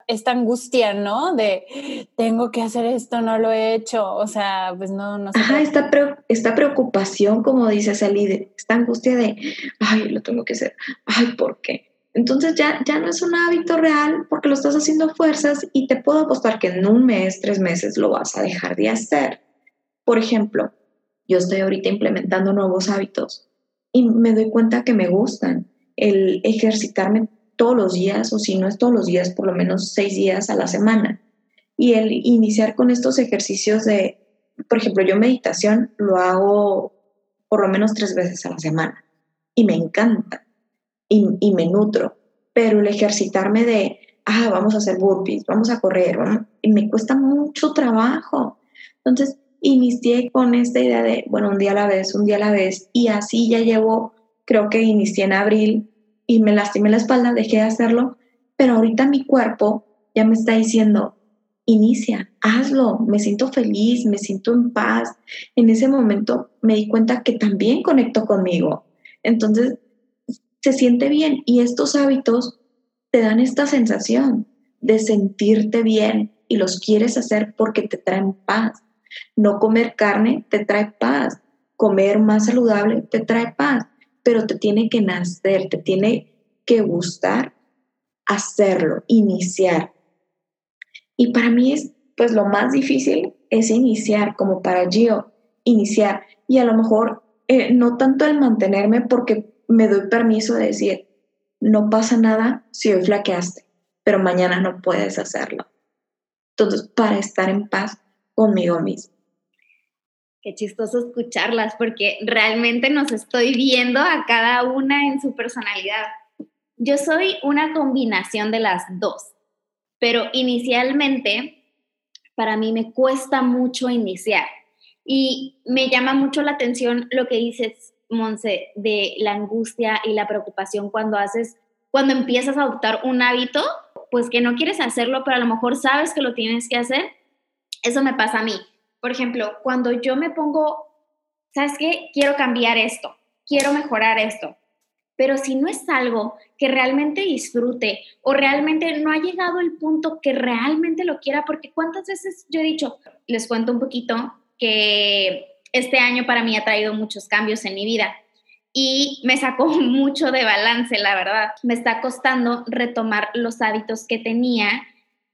E: Esta angustia, ¿no? De tengo que hacer esto, no lo he hecho, o sea, pues no, no sé.
H: Ajá, esta, esta preocupación, como dice Salide, esta angustia de, ay, lo tengo que hacer, ay, ¿por qué? Entonces ya, ya no es un hábito real porque lo estás haciendo fuerzas y te puedo apostar que en un mes, tres meses lo vas a dejar de hacer. Por ejemplo, yo estoy ahorita implementando nuevos hábitos y me doy cuenta que me gustan. El ejercitarme todos los días o si no es todos los días, por lo menos seis días a la semana. Y el iniciar con estos ejercicios de, por ejemplo, yo meditación lo hago por lo menos tres veces a la semana y me encanta y, me nutro, pero el ejercitarme de, ah, vamos a hacer burpees, vamos a correr, y me cuesta mucho trabajo. Entonces, inicié con esta idea de, bueno, un día a la vez, un día a la vez, y así ya llevo, creo que inicié en abril y me lastimé la espalda, dejé de hacerlo, pero ahorita mi cuerpo ya me está diciendo, inicia, hazlo, me siento feliz, me siento en paz. En ese momento me di cuenta que también conecto conmigo. Entonces, se siente bien y estos hábitos te dan esta sensación de sentirte bien y los quieres hacer porque te traen paz. No comer carne te trae paz, comer más saludable te trae paz, pero te tiene que nacer, te tiene que gustar hacerlo, iniciar. Y para mí es, pues lo más difícil es iniciar, como para Gio, iniciar. Y a lo mejor eh, no tanto el mantenerme porque me doy permiso de decir, no pasa nada si hoy flaqueaste, pero mañana no puedes hacerlo. Entonces, para estar en paz conmigo mismo.
G: Qué chistoso escucharlas porque realmente nos estoy viendo a cada una en su personalidad. Yo soy una combinación de las dos, pero inicialmente para mí me cuesta mucho iniciar y me llama mucho la atención lo que dices Monse, de la angustia y la preocupación cuando haces, cuando empiezas a adoptar un hábito, pues que no quieres hacerlo, pero a lo mejor sabes que lo tienes que hacer. Eso me pasa a mí. Por ejemplo, cuando yo me pongo, ¿sabes qué? Quiero cambiar esto, quiero mejorar esto. Pero si no es algo que realmente disfrute o realmente no ha llegado el punto que realmente lo quiera, porque cuántas veces yo he dicho, les cuento un poquito que este año para mí ha traído muchos cambios en mi vida y me sacó *laughs* mucho de balance, la verdad. Me está costando retomar los hábitos que tenía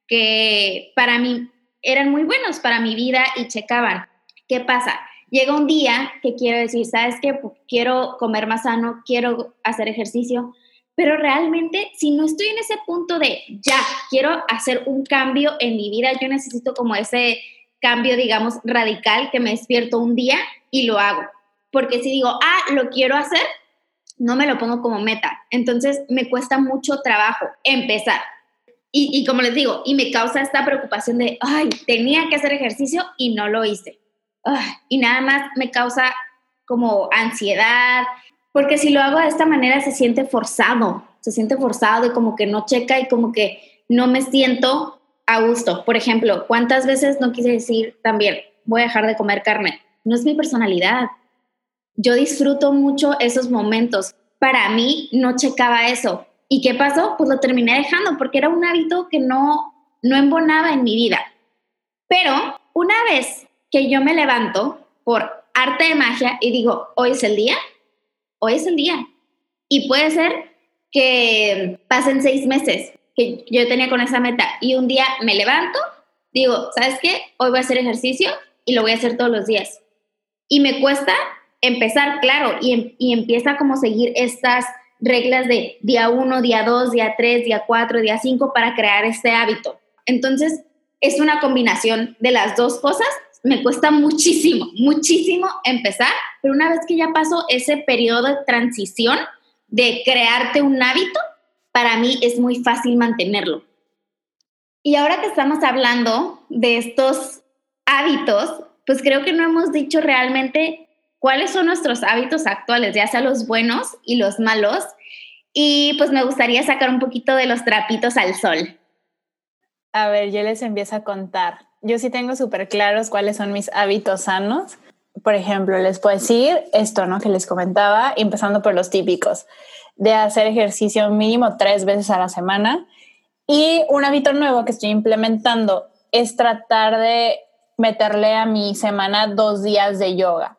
G: que para mí eran muy buenos para mi vida y checaban. ¿Qué pasa? Llega un día que quiero decir, ¿sabes qué? Quiero comer más sano, quiero hacer ejercicio, pero realmente si no estoy en ese punto de ya, quiero hacer un cambio en mi vida, yo necesito como ese cambio, digamos, radical que me despierto un día y lo hago. Porque si digo, ah, lo quiero hacer, no me lo pongo como meta. Entonces me cuesta mucho trabajo empezar. Y, como les digo, y me causa esta preocupación de, ay, tenía que hacer ejercicio y no lo hice. y nada más me causa como ansiedad, porque si lo hago de esta manera se siente forzado, se siente forzado y como que no checa y como que no me siento a gusto. Por ejemplo, ¿cuántas veces no quise decir también, voy a dejar de comer carne? No es mi personalidad. Yo disfruto mucho esos momentos. Para mí no checaba eso. ¿Y qué pasó? Pues lo terminé dejando porque era un hábito que no, no embonaba en mi vida. Pero una vez que yo me levanto por arte de magia y digo, hoy es el día, hoy es el día. Y puede ser que pasen seis meses, que yo tenía con esa meta y un día me levanto, digo, ¿sabes qué? Hoy voy a hacer ejercicio y lo voy a hacer todos los días. Y me cuesta empezar, claro, y, em, y empieza como seguir estas reglas de día 1, día 2, día 3, día 4, día 5 para crear este hábito. Entonces, es una combinación de las dos cosas. Me cuesta muchísimo, muchísimo empezar, pero una vez que ya pasó ese periodo de transición de crearte un hábito, para mí es muy fácil mantenerlo. Y ahora que estamos hablando de estos hábitos, pues creo que no hemos dicho realmente cuáles son nuestros hábitos actuales, ya sea los buenos y los malos. Y pues me gustaría sacar un poquito de los trapitos al sol.
E: A ver, yo les empiezo a contar. Yo sí tengo súper claros cuáles son mis hábitos sanos. Por ejemplo, les puedo decir esto, ¿no? Que les comentaba, empezando por los típicos, de hacer ejercicio mínimo tres veces a la semana. Y un hábito nuevo que estoy implementando es tratar de meterle a mi semana dos días de yoga.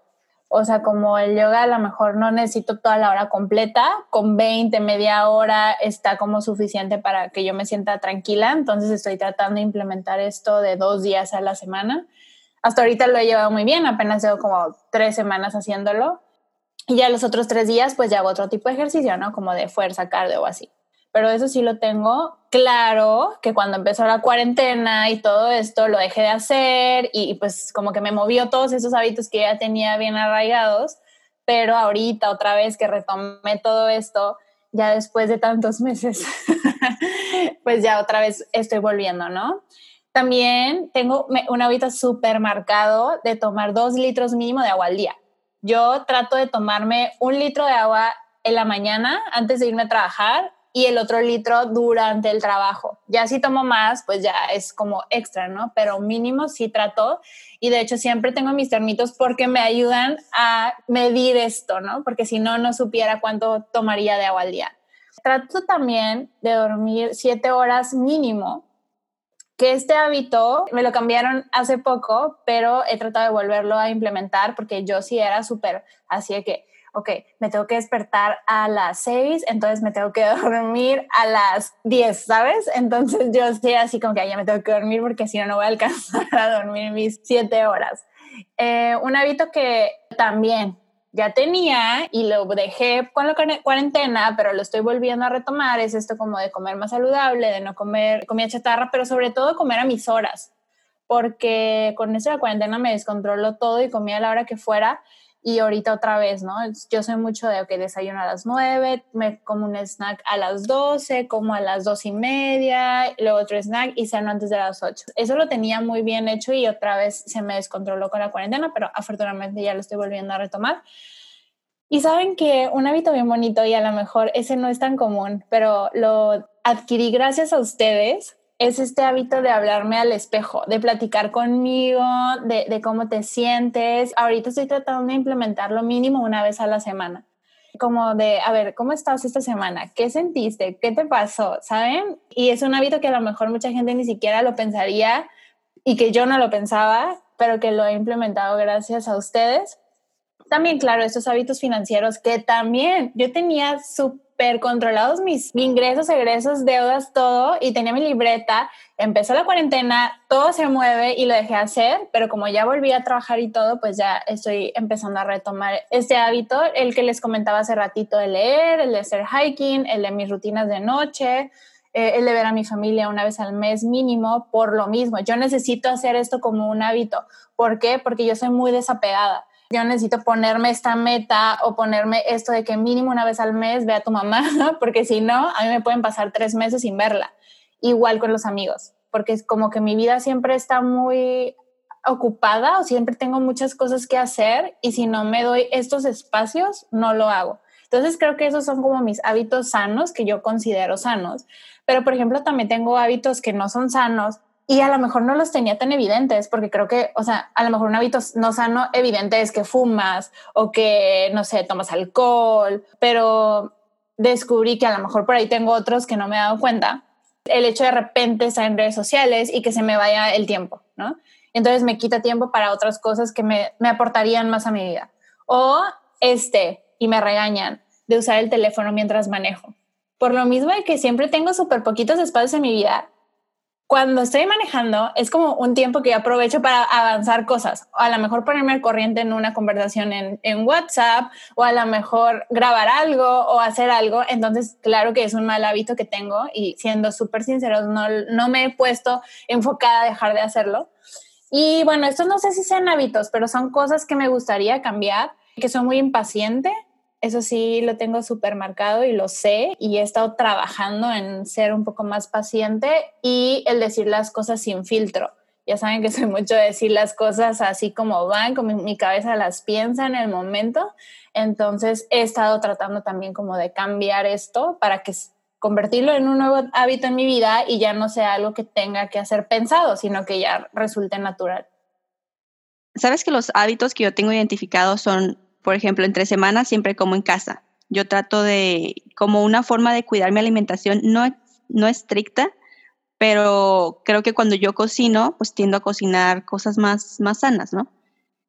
E: O sea, como el yoga a lo mejor no necesito toda la hora completa, con 20, media hora está como suficiente para que yo me sienta tranquila. Entonces estoy tratando de implementar esto de dos días a la semana. Hasta ahorita lo he llevado muy bien, apenas llevo como tres semanas haciéndolo. Y ya los otros tres días pues ya hago otro tipo de ejercicio, ¿no? Como de fuerza, cardio o así pero eso sí lo tengo claro, que cuando empezó la cuarentena y todo esto lo dejé de hacer y, pues como que me movió todos esos hábitos que ya tenía bien arraigados, pero ahorita otra vez que retomé todo esto, ya después de tantos *laughs* meses, pues ya otra vez estoy volviendo, ¿no? También tengo un hábito súper marcado de tomar dos litros mínimo de agua al día. Yo trato de tomarme un litro de agua en la mañana antes de irme a trabajar y el otro litro durante el trabajo. Ya si tomo más, pues ya es como extra, ¿no? Pero mínimo sí trato y de hecho siempre tengo mis termitos porque me ayudan a medir esto, ¿no? Porque si no, no supiera cuánto tomaría de agua al día. Trato también de dormir siete horas mínimo, que este hábito me lo cambiaron hace poco, pero he tratado de volverlo a implementar porque yo sí era súper así de que ok, me tengo que despertar a las 6, entonces me tengo que *laughs* dormir a las 10, ¿sabes? Entonces yo estoy así como que ya me tengo que dormir porque si no, no voy a alcanzar a dormir mis 7 horas. Eh, un hábito que también ya tenía y lo dejé con la cuarentena, pero lo estoy volviendo a retomar, es esto como de comer más saludable, de no comer comida chatarra, pero sobre todo comer a mis horas, porque con eso de la cuarentena me descontroló todo y comía a la hora que fuera y ahorita otra vez, ¿no? Yo soy mucho de, que desayuno a las 9, me como un snack a las 12, como a las dos y media, luego otro snack y ceno antes de las 8. Eso lo tenía muy bien hecho y otra vez se me descontroló con la cuarentena, pero afortunadamente ya lo estoy volviendo a retomar. Y saben que un hábito bien bonito y a lo mejor ese no es tan común, pero lo adquirí gracias a ustedes es este hábito de hablarme al espejo, de platicar conmigo, de, cómo te sientes. Ahorita estoy tratando de implementarlo mínimo una vez a la semana. Como de, a ver, ¿cómo estás esta semana? ¿Qué sentiste? ¿Qué te pasó? ¿Saben? Y es un hábito que a lo mejor mucha gente ni siquiera lo pensaría y que yo no lo pensaba, pero que lo he implementado gracias a ustedes. También, claro, estos hábitos financieros que también yo tenía súper controlados mis, ingresos, egresos, deudas, todo, y tenía mi libreta. Empezó la cuarentena, todo se mueve y lo dejé hacer, pero como ya volví a trabajar y todo, pues ya estoy empezando a retomar este hábito, el que les comentaba hace ratito de leer, el de hacer hiking, el de mis rutinas de noche, eh, el de ver a mi familia una vez al mes mínimo, por lo mismo. Yo necesito hacer esto como un hábito. ¿Por qué? Porque yo soy muy desapegada necesito ponerme esta meta o ponerme esto de que mínimo una vez al mes vea a tu mamá, *laughs* porque si no, a mí me pueden pasar tres meses sin verla. Igual con los amigos, porque es como que mi vida siempre está muy ocupada o siempre tengo muchas cosas que hacer y si no me doy estos espacios, no lo hago. Entonces creo que esos son como mis hábitos sanos que yo considero sanos. Pero por ejemplo también tengo hábitos que no son sanos y a lo mejor no los tenía tan evidentes, porque creo que, o sea, a lo mejor un hábito no sano evidente es que fumas o que, no sé, tomas alcohol, pero descubrí que a lo mejor por ahí tengo otros que no me he dado cuenta. El hecho de repente estar en redes sociales y que se me vaya el tiempo, ¿no? Entonces me quita tiempo para otras cosas que me, me aportarían más a mi vida. O este, y me regañan, de usar el teléfono mientras manejo. Por lo mismo de que siempre tengo súper poquitos espacios en mi vida, cuando estoy manejando es como un tiempo que aprovecho para avanzar cosas. A lo mejor ponerme al corriente en una conversación en, en, WhatsApp o a lo mejor grabar algo o hacer algo. Entonces, claro que es un mal hábito que tengo y siendo súper sinceros, no, no me he puesto enfocada a dejar de hacerlo. Y bueno, estos no sé si sean hábitos, pero son cosas que me gustaría cambiar, que soy muy impaciente eso sí lo tengo súper marcado y lo sé y he estado trabajando en ser un poco más paciente y el decir las cosas sin filtro. Ya saben que *laughs* soy mucho de decir las cosas así como van, como mi cabeza las piensa en el momento. Entonces he estado tratando también como de cambiar esto para que convertirlo en un nuevo hábito en mi vida y ya no sea algo que tenga que hacer pensado, sino que ya resulte natural.
F: Sabes que los hábitos que yo tengo identificados son por ejemplo, entre semanas siempre como en casa. Yo trato de, como una forma de cuidar mi alimentación, no, no estricta, pero creo que cuando yo cocino, pues tiendo a cocinar cosas más, más sanas, ¿no?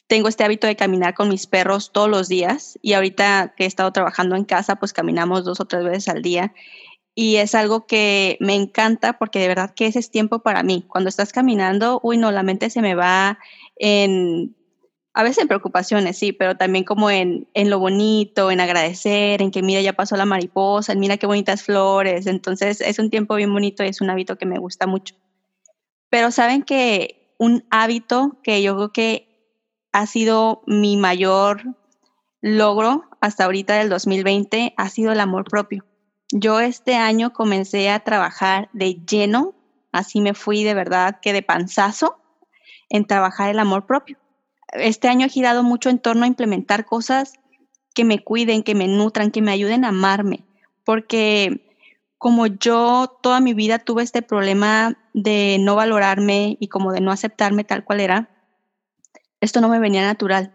F: Tengo este hábito de caminar con mis perros todos los días y ahorita que he estado trabajando en casa, pues caminamos dos o tres veces al día y es algo que me encanta porque de verdad que ese es tiempo para mí. Cuando estás caminando, uy, no, la mente se me va en a veces en preocupaciones, sí, pero también como en, en, lo bonito, en agradecer, en que mira, ya pasó la mariposa, mira qué bonitas flores. Entonces es un tiempo bien bonito y es un hábito que me gusta mucho. Pero saben que un hábito que yo creo que ha sido mi mayor logro hasta ahorita del 2020 ha sido el amor propio. Yo este año comencé a trabajar de lleno, así me fui de verdad que de panzazo en trabajar el amor propio este año he girado mucho en torno a implementar cosas que me cuiden, que me nutran, que me ayuden a amarme, porque como yo toda mi vida tuve este problema de no valorarme y como de no aceptarme tal cual era, esto no me venía natural.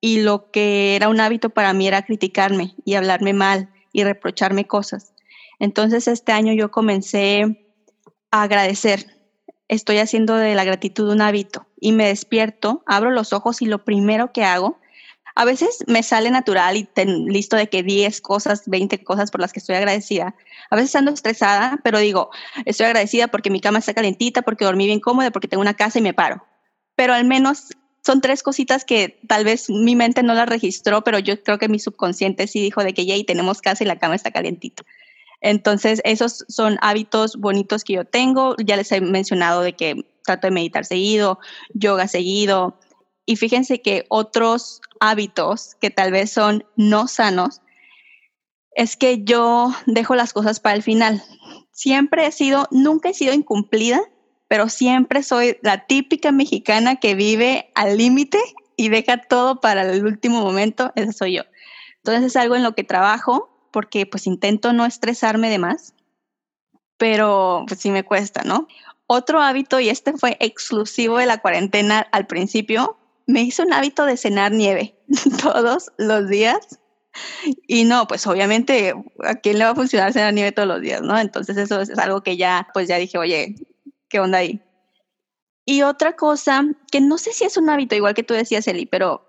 F: Y lo que era un hábito para mí era criticarme y hablarme mal y reprocharme cosas. Entonces este año yo comencé a agradecer, estoy haciendo de la gratitud un hábito y me despierto, abro los ojos y lo primero que hago, a veces me sale natural y listo de que 10 cosas, 20 cosas por las que estoy agradecida. A veces ando estresada, pero digo, estoy agradecida porque mi cama está calentita, porque dormí bien cómoda, porque tengo una casa y me paro. Pero al menos son tres cositas que tal vez mi mente no las registró, pero yo creo que mi subconsciente sí dijo de que ya tenemos casa y la cama está calentita. Entonces, esos son hábitos bonitos que yo tengo. Ya les he mencionado de que trato de meditar seguido, yoga seguido. Y fíjense que otros hábitos que tal vez son no sanos es que yo dejo las cosas para el final. Siempre he sido, nunca he sido incumplida, pero siempre soy la típica mexicana que vive al límite y deja todo para el último momento. Esa soy yo. Entonces es algo en lo que trabajo porque pues intento no estresarme de más, pero pues sí me cuesta, ¿no? Otro hábito, y este fue exclusivo de la cuarentena al principio, me hizo un hábito de cenar nieve *laughs* todos los días. Y no, pues obviamente, ¿a quién le va a funcionar cenar nieve todos los días, no? Entonces eso es algo que ya, pues ya dije, oye, ¿qué onda ahí? Y otra cosa, que no sé si es un hábito, igual que tú decías, Eli, pero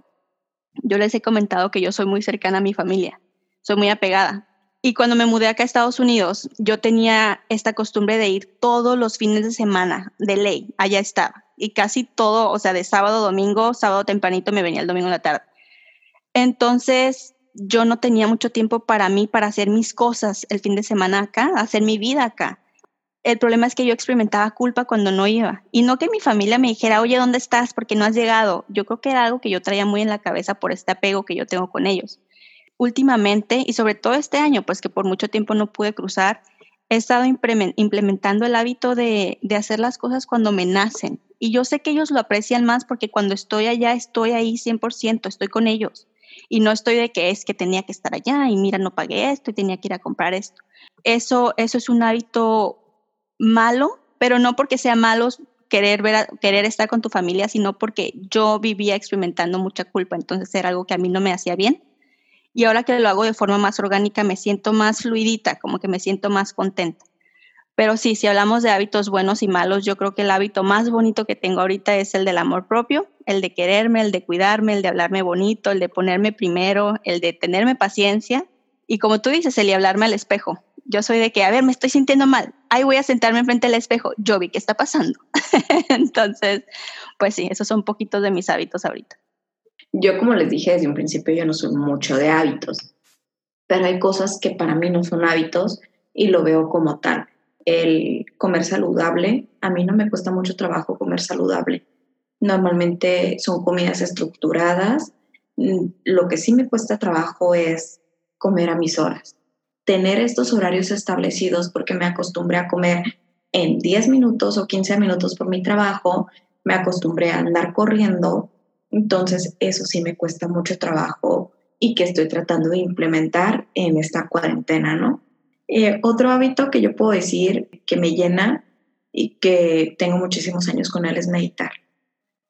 F: yo les he comentado que yo soy muy cercana a mi familia soy muy apegada. Y cuando me mudé acá a Estados Unidos, yo tenía esta costumbre de ir todos los fines de semana, de ley, allá estaba. Y casi todo, o sea, de sábado, domingo, sábado tempranito me venía el domingo en la tarde. Entonces, yo no tenía mucho tiempo para mí, para hacer mis cosas el fin de semana acá, hacer mi vida acá. El problema es que yo experimentaba culpa cuando no iba. Y no que mi familia me dijera, oye, ¿dónde estás? Porque no has llegado. Yo creo que era algo que yo traía muy en la cabeza por este apego que yo tengo con ellos últimamente y sobre todo este año, pues que por mucho tiempo no pude cruzar, he estado implementando el hábito de, hacer las cosas cuando me nacen. Y yo sé que ellos lo aprecian más porque cuando estoy allá estoy ahí 100%, estoy con ellos. Y no estoy de que es que tenía que estar allá y mira, no pagué esto y tenía que ir a comprar esto. Eso, eso es un hábito malo, pero no porque sea malo querer, ver querer estar con tu familia, sino porque yo vivía experimentando mucha culpa. Entonces era algo que a mí no me hacía bien y ahora que lo hago de forma más orgánica me siento más fluidita, como que me siento más contenta. Pero sí, si hablamos de hábitos buenos y malos, yo creo que el hábito más bonito que tengo ahorita es el del amor propio, el de quererme, el de cuidarme, el de hablarme bonito, el de ponerme primero, el de tenerme paciencia. Y como tú dices, el de hablarme al espejo. Yo soy de que, a ver, me estoy sintiendo mal, ahí voy a sentarme enfrente del espejo, yo vi qué está pasando. *laughs* Entonces, pues sí, esos son poquitos de mis hábitos ahorita.
H: Yo, como les dije desde un principio, yo no soy mucho de hábitos, pero hay cosas que para mí no son hábitos y lo veo como tal. El comer saludable, a mí no me cuesta mucho trabajo comer saludable. Normalmente son comidas estructuradas. Mm, lo que sí me cuesta trabajo es comer a mis horas. Tener estos horarios establecidos porque me acostumbré a comer en 10 minutos o 15 minutos por mi trabajo, me acostumbré a andar corriendo, entonces eso sí me cuesta mucho trabajo y que estoy tratando de implementar en esta cuarentena, ¿no? Eh, otro hábito que yo puedo decir que me llena y que tengo muchísimos años con él es meditar.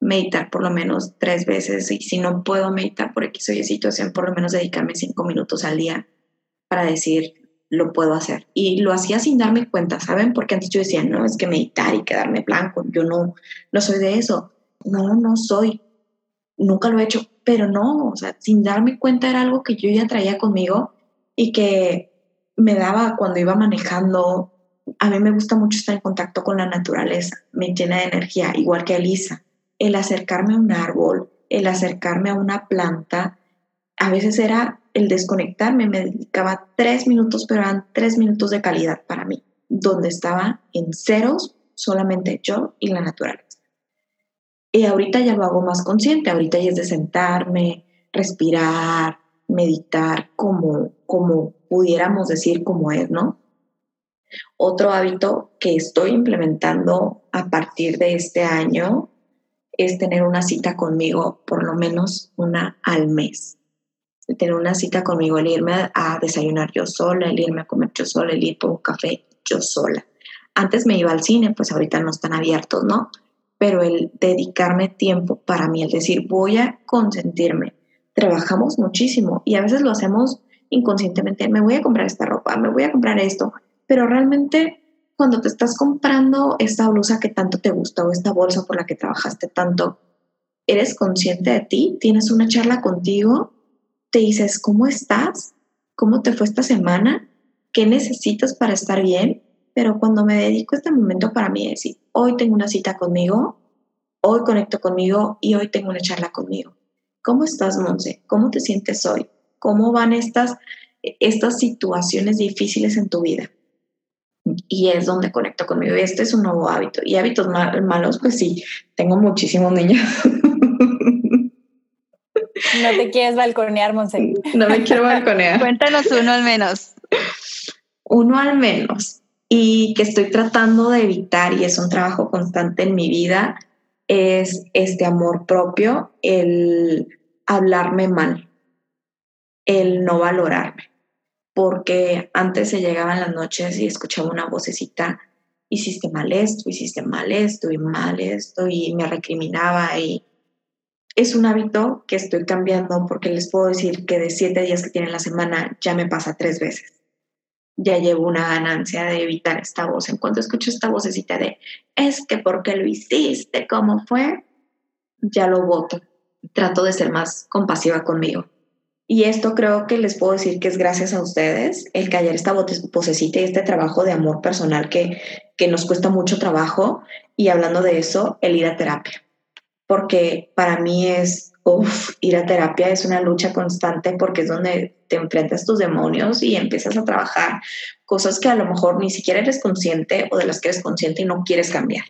H: Meditar por lo menos tres veces y si no puedo meditar por X o Y situación, por lo menos dedicarme cinco minutos al día para decir, lo puedo hacer. Y lo hacía sin darme cuenta, ¿saben? Porque antes yo decía, no, es que meditar y quedarme blanco, yo no, no soy de eso. No, no soy. Nunca lo he hecho, pero no, o sea, sin darme cuenta era algo que yo ya traía conmigo y que me daba cuando iba manejando. A mí me gusta mucho estar en contacto con la naturaleza, me llena de energía, igual que Elisa. El acercarme a un árbol, el acercarme a una planta, a veces era el desconectarme, me dedicaba tres minutos, pero eran tres minutos de calidad para mí, donde estaba en ceros solamente yo y la naturaleza. Y ahorita ya lo hago más consciente, ahorita ya es de sentarme, respirar, meditar, como, como pudiéramos decir como es, ¿no? Otro hábito que estoy implementando a partir de este año es tener una cita conmigo, por lo menos una al mes tener una cita conmigo, el irme a desayunar yo sola, el irme a comer yo sola, el ir por un café yo sola. Antes me iba al cine, pues ahorita no están abiertos, ¿no? Pero el dedicarme tiempo para mí, el decir, voy a consentirme. Trabajamos muchísimo y a veces lo hacemos inconscientemente. Me voy a comprar esta ropa, me voy a comprar esto, pero realmente cuando te estás comprando esta blusa que tanto te gusta o esta bolsa por la que trabajaste tanto, eres consciente de ti, tienes una charla contigo te dices, ¿cómo estás? ¿Cómo te fue esta semana? ¿Qué necesitas para estar bien? Pero cuando me dedico este momento para mí, decir, hoy tengo una cita conmigo, hoy conecto conmigo y hoy tengo una charla conmigo. ¿Cómo estás, Monse? ¿Cómo te sientes hoy? ¿Cómo van estas, estas situaciones difíciles en tu vida? Y es donde conecto conmigo. Y este es un nuevo hábito. Y hábitos malos, pues sí, tengo muchísimos niños.
E: No te quieres balconear, Monse.
H: No me quiero balconear.
F: Cuéntanos uno al menos.
H: Uno al menos. Y que estoy tratando de evitar, y es un trabajo constante en mi vida, es este amor propio, el hablarme mal, el no valorarme. Porque antes se llegaban las noches y escuchaba una vocecita, hiciste mal esto, hiciste mal esto y mal esto, y me recriminaba y es un hábito que estoy cambiando porque les puedo decir que de siete días que tiene la semana ya me pasa tres veces. Ya llevo una ganancia de evitar esta voz. En cuanto escucho esta vocecita de es que porque lo hiciste, ¿cómo fue? Ya lo voto. Trato de ser más compasiva conmigo. Y esto creo que les puedo decir que es gracias a ustedes, el callar esta vocecita y este trabajo de amor personal que, que nos cuesta mucho trabajo. Y hablando de eso, el ir a terapia porque para mí es, uff, ir a terapia es una lucha constante porque es donde te enfrentas tus demonios y empiezas a trabajar cosas que a lo mejor ni siquiera eres consciente o de las que eres consciente y no quieres cambiar.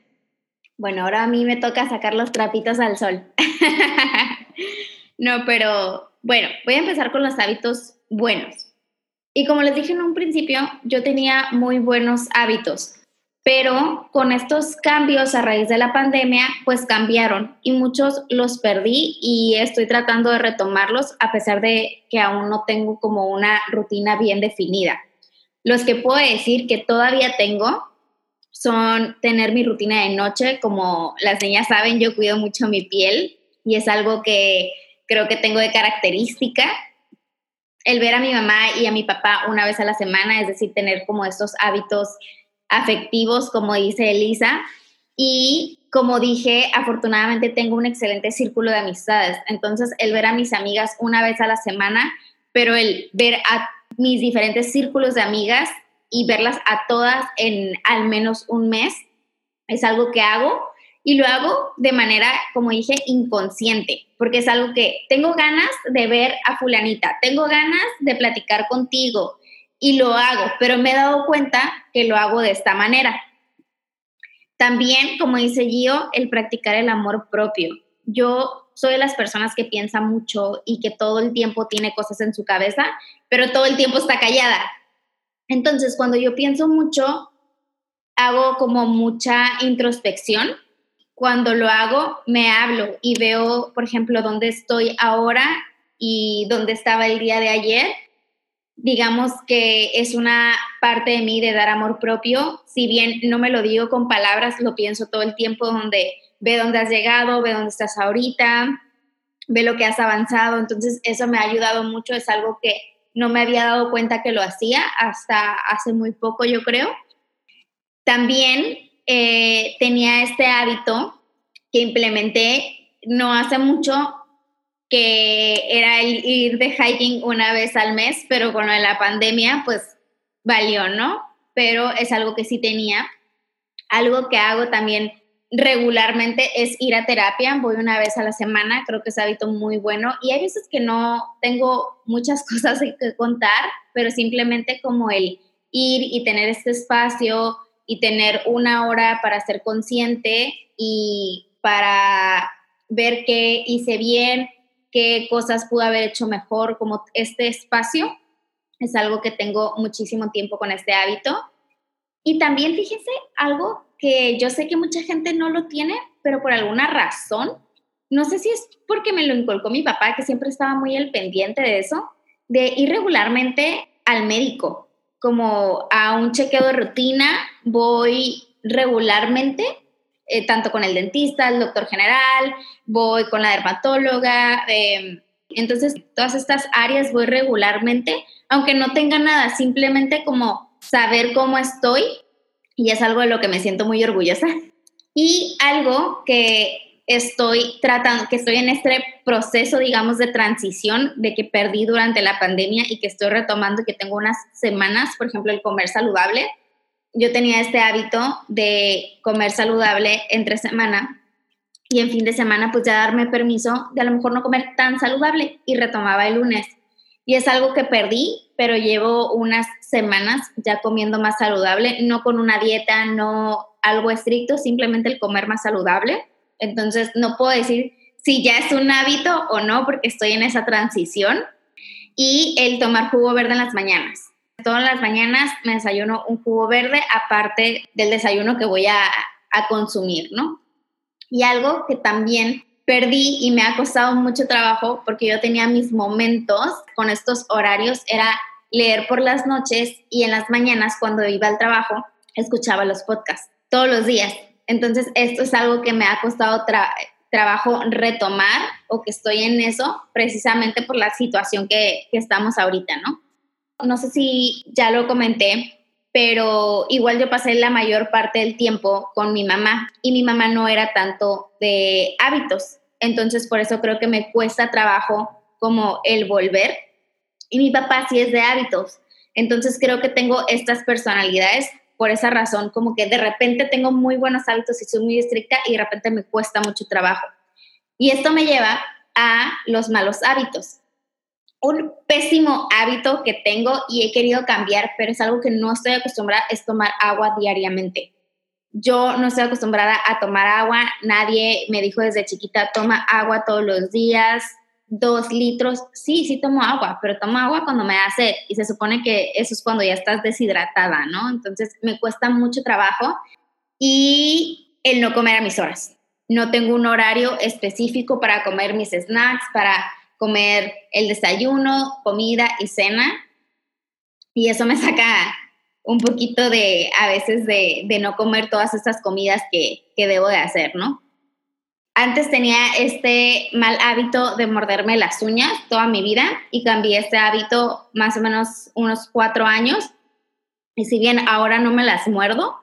G: Bueno, ahora a mí me toca sacar los trapitos al sol. *laughs* no, pero bueno, voy a empezar con los hábitos buenos. Y como les dije en un principio, yo tenía muy buenos hábitos pero con estos cambios a raíz de la pandemia, pues cambiaron y muchos los perdí y estoy tratando de retomarlos a pesar de que aún no tengo como una rutina bien definida. Los que puedo decir que todavía tengo son tener mi rutina de noche, como las niñas saben, yo cuido mucho mi piel y es algo que creo que tengo de característica. El ver a mi mamá y a mi papá una vez a la semana, es decir, tener como estos hábitos afectivos, como dice Elisa. Y como dije, afortunadamente tengo un excelente círculo de amistades. Entonces, el ver a mis amigas una vez a la semana, pero el ver a mis diferentes círculos de amigas y verlas a todas en al menos un mes. Es algo que hago y lo hago de manera, como dije, inconsciente, porque es algo que tengo ganas de ver a fulanita, tengo ganas de platicar contigo y lo hago, pero me he dado cuenta que lo hago de esta manera. También, como dice Gio, el practicar el amor propio. Yo soy de las personas que piensa mucho y que todo el tiempo tiene cosas en su cabeza, pero todo el tiempo está callada. Entonces, cuando yo pienso mucho, hago como mucha introspección. Cuando lo hago, me hablo y veo, por ejemplo, dónde estoy ahora y dónde estaba el día de ayer digamos que es una parte de mí de dar amor propio, si bien no me lo digo con palabras, lo pienso todo el tiempo donde ve dónde has llegado, ve dónde estás ahorita, ve lo que has avanzado, entonces eso me ha ayudado mucho, es algo que no me había dado cuenta que lo hacía hasta hace muy poco, yo creo. También eh, tenía este hábito que implementé no hace mucho que era el ir de hiking una vez al mes, pero con la pandemia, pues valió, ¿no? Pero es algo que sí tenía. Algo que hago también regularmente es ir a terapia, voy una vez a la semana, creo que es hábito muy bueno y hay veces que no tengo muchas *laughs* cosas que contar, pero simplemente como el ir y tener este espacio y tener una hora para ser consciente y para ver qué hice bien, qué cosas pude haber hecho mejor, como este espacio. Es algo que tengo muchísimo tiempo con este hábito. Y también fíjese algo que yo sé que mucha gente no lo tiene, pero por alguna razón, no sé si es porque me lo inculcó mi papá, que siempre estaba muy al pendiente de eso, de ir regularmente al médico, como a un chequeo de rutina, voy regularmente eh, tanto con el dentista, el doctor general, voy con la dermatóloga. Em, entonces, todas estas áreas voy regularmente, aunque no tenga nada, simplemente como saber cómo estoy y es algo de lo que me siento muy orgullosa. Y algo que estoy tratando, que estoy en este proceso, digamos, de transición de que perdí durante la pandemia y que estoy retomando, que tengo unas semanas, por ejemplo, el comer saludable yo tenía este hábito de comer saludable entre semana y en fin de semana pues ya darme permiso de a lo mejor no comer tan saludable y retomaba el lunes. Y es algo que perdí, pero llevo unas semanas ya comiendo más saludable, no con una dieta, no algo estricto, simplemente el comer más saludable. Entonces no puedo decir si ya es un hábito o no, porque estoy en esa transición. Y el tomar jugo verde en las mañanas Todas las mañanas me desayuno un jugo verde aparte del desayuno que voy a, a consumir, ¿no? Y algo que también perdí y me ha costado mucho trabajo porque yo tenía mis momentos con estos horarios, era leer por las noches y en las mañanas cuando iba al trabajo escuchaba los podcasts todos los días. Entonces esto es algo que me ha costado trabajo retomar o que estoy en eso precisamente por la situación que, que estamos ahorita, ¿no? No sé si ya lo comenté, pero igual yo pasé la mayor parte del tiempo con mi mamá y mi mamá no era tanto de hábitos. Entonces por eso creo que me cuesta trabajo como el volver. Y mi papá sí es de hábitos. Entonces creo que tengo estas personalidades por esa razón, como que de repente tengo muy buenos hábitos y soy muy estricta y de repente me cuesta mucho trabajo. Y esto me lleva a los malos hábitos un pésimo hábito que tengo y he querido cambiar, pero es algo que no estoy acostumbrada, es tomar agua diariamente. Yo no estoy acostumbrada a tomar agua, nadie me dijo desde chiquita, toma agua todos los días, dos litros. Sí, sí tomo agua, pero tomo agua cuando me hace y se supone que eso es cuando ya estás deshidratada, ¿no? Entonces me cuesta mucho trabajo y el no comer a mis horas. No tengo un horario específico para comer mis snacks, para comer el desayuno, comida y cena. Y eso me saca un poquito de, a veces, de, de no comer todas estas comidas que, que debo de hacer, ¿no? Antes tenía este mal hábito de morderme las uñas toda mi vida y cambié este hábito más o menos unos cuatro años. Y si bien ahora no me las muerdo,